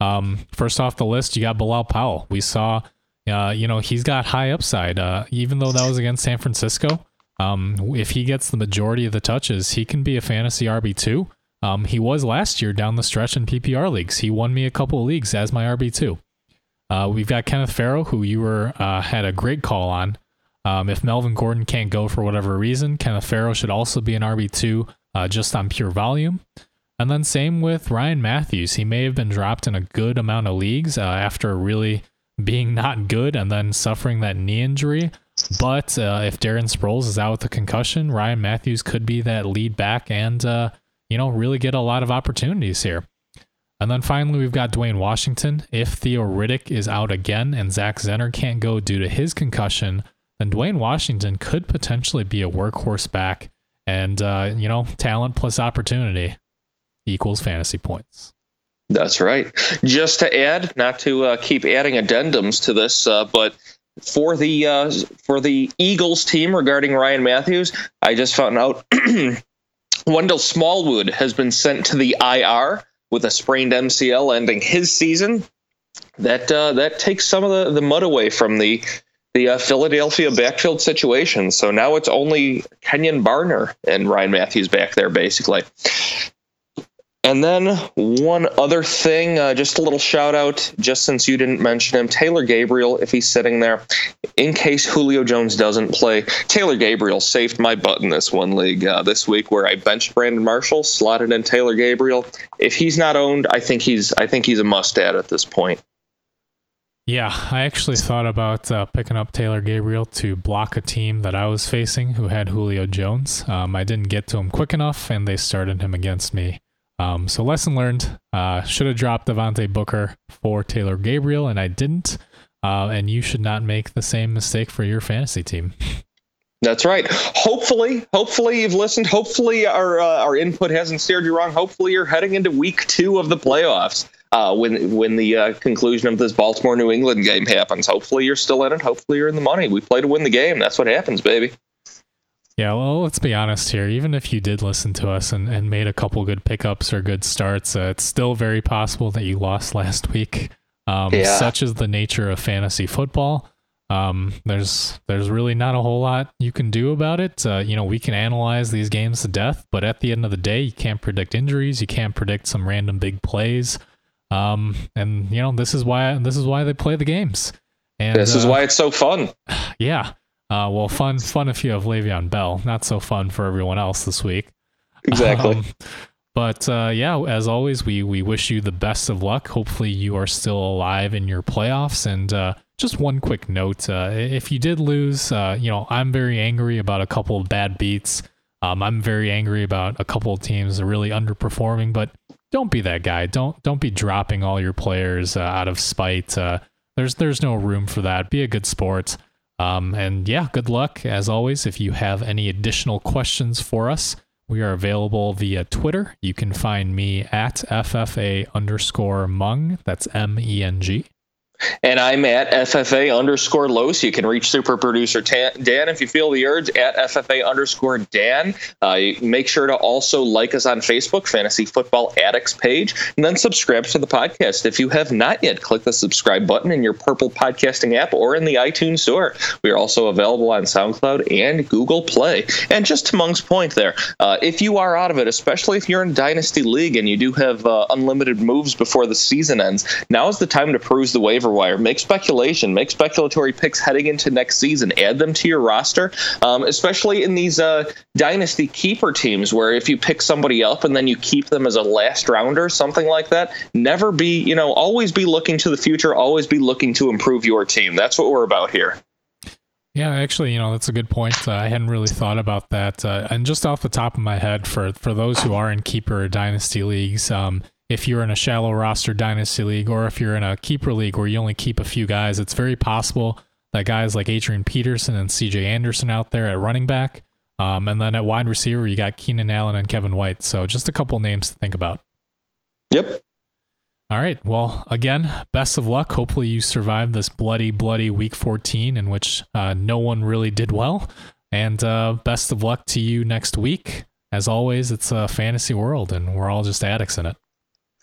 Um, first off the list, you got Bilal Powell. We saw uh, you know, he's got high upside. Uh, even though that was against San Francisco, um, if he gets the majority of the touches, he can be a fantasy RB two. Um, he was last year down the stretch in PPR leagues. He won me a couple of leagues as my RB two. Uh, we've got Kenneth Farrow, who you were uh, had a great call on. Um, if Melvin Gordon can't go for whatever reason, Kenneth Farrow should also be an RB two, uh, just on pure volume. And then same with Ryan Mathews. He may have been dropped in a good amount of leagues uh, after a really being not good and then suffering that knee injury. But uh, if Darren Sproles is out with a concussion, Ryan Mathews could be that lead back and, uh, you know, really get a lot of opportunities here. And then finally, we've got Dwayne Washington. If Theo Riddick is out again and Zach Zenner can't go due to his concussion, then Dwayne Washington could potentially be a workhorse back. And, uh, you know, talent plus opportunity equals fantasy points. That's right. Just to add, not to uh, keep adding addendums to this, uh, but for the uh, for the Eagles team regarding Ryan Mathews, I just found out [CLEARS THROAT] Wendell Smallwood has been sent to the IR with a sprained MCL, ending his season. That uh, that takes some of the, the mud away from the the uh, Philadelphia backfield situation. So now it's only Kenjon Barner and Ryan Mathews back there, basically. And then one other thing, uh, just a little shout out, just since you didn't mention him, Taylor Gabriel, if he's sitting there, in case Julio Jones doesn't play, Taylor Gabriel saved my butt in this one league uh, this week where I benched Brandon Marshall, slotted in Taylor Gabriel. If he's not owned, I think he's I think he's a must add at this point. Yeah, I actually thought about uh, picking up Taylor Gabriel to block a team that I was facing who had Julio Jones. Um, I didn't get to him quick enough, and they started him against me. Um, so lesson learned. Uh, should have dropped Devontae Booker for Taylor Gabriel, and I didn't. Uh, and you should not make the same mistake for your fantasy team. That's right. Hopefully, hopefully you've listened. Hopefully our uh, our input hasn't steered you wrong. Hopefully you're heading into week two of the playoffs uh, when when the uh, conclusion of this Baltimore New England game happens. Hopefully you're still in it. Hopefully you're in the money. We play to win the game. That's what happens, baby. Yeah, well, let's be honest here. Even if you did listen to us and, and made a couple good pickups or good starts, uh, it's still very possible that you lost [LAUGHS] last week. Um, yeah. Such is the nature of fantasy football. Um, there's there's really not a whole lot you can do about it. Uh, you know, we can analyze these games to death, but at the end of the day, you can't predict injuries. You can't predict some random big plays. Um, and you know, this is why this is why they play the games. And this is uh, why it's so fun. [SIGHS] Yeah. Uh, well, fun fun if you have Le'Veon Bell. Not so fun for everyone else this week. Exactly. Um, but uh, yeah, as always, we we wish you the best of luck. Hopefully, you are still alive in your playoffs. And uh, just one quick note: uh, if you did lose, uh, you know I'm very angry about a couple of bad beats. Um, I'm very angry about a couple of teams really underperforming. But don't be that guy. Don't don't be dropping all your players uh, out of spite. Uh, there's there's no room for that. Be a good sport. Um, and yeah, good luck as always. If you have any additional questions for us, we are available via Twitter. You can find me at FFA underscore Mung. That's M E N G. And I'm at FFA underscore Los. You can reach super producer Dan if you feel the urge at FFA underscore Dan. Uh, make sure to also like us on Facebook, Fantasy Football Addicts page, and then subscribe to the podcast. If you have not yet, click the subscribe button in your purple podcasting app or in the iTunes store. We are also available on SoundCloud and Google Play. And just to Mung's point there, uh, if you are out of it, especially if you're in Dynasty League and you do have uh, unlimited moves before the season ends, now is the time to peruse the waiver wire. Make speculation, make speculatory picks heading into next season. Add them to your roster, um, especially in these uh, dynasty keeper teams where if you pick somebody up and then you keep them as a last rounder, something like that. Never be, you know, always be looking to the future. Always be looking to improve your team. That's what we're about here. Yeah, actually, you know that's a good point. Uh, I hadn't really thought about that. Uh, and just off the top of my head, for for those who are in keeper dynasty leagues, um, if you're in a shallow roster dynasty league or if you're in a keeper league where you only keep a few guys, it's very possible that guys like Adrian Peterson and CJ Anderson out there at running back. Um, and then at wide receiver, you got Keenan Allen and Kevin White. So just a couple names to think about. Yep. All right. Well, again, best of luck. Hopefully, you survived this bloody, bloody week 14 in which uh, no one really did well. And uh, best of luck to you next week. As always, it's a fantasy world, and we're all just addicts in it.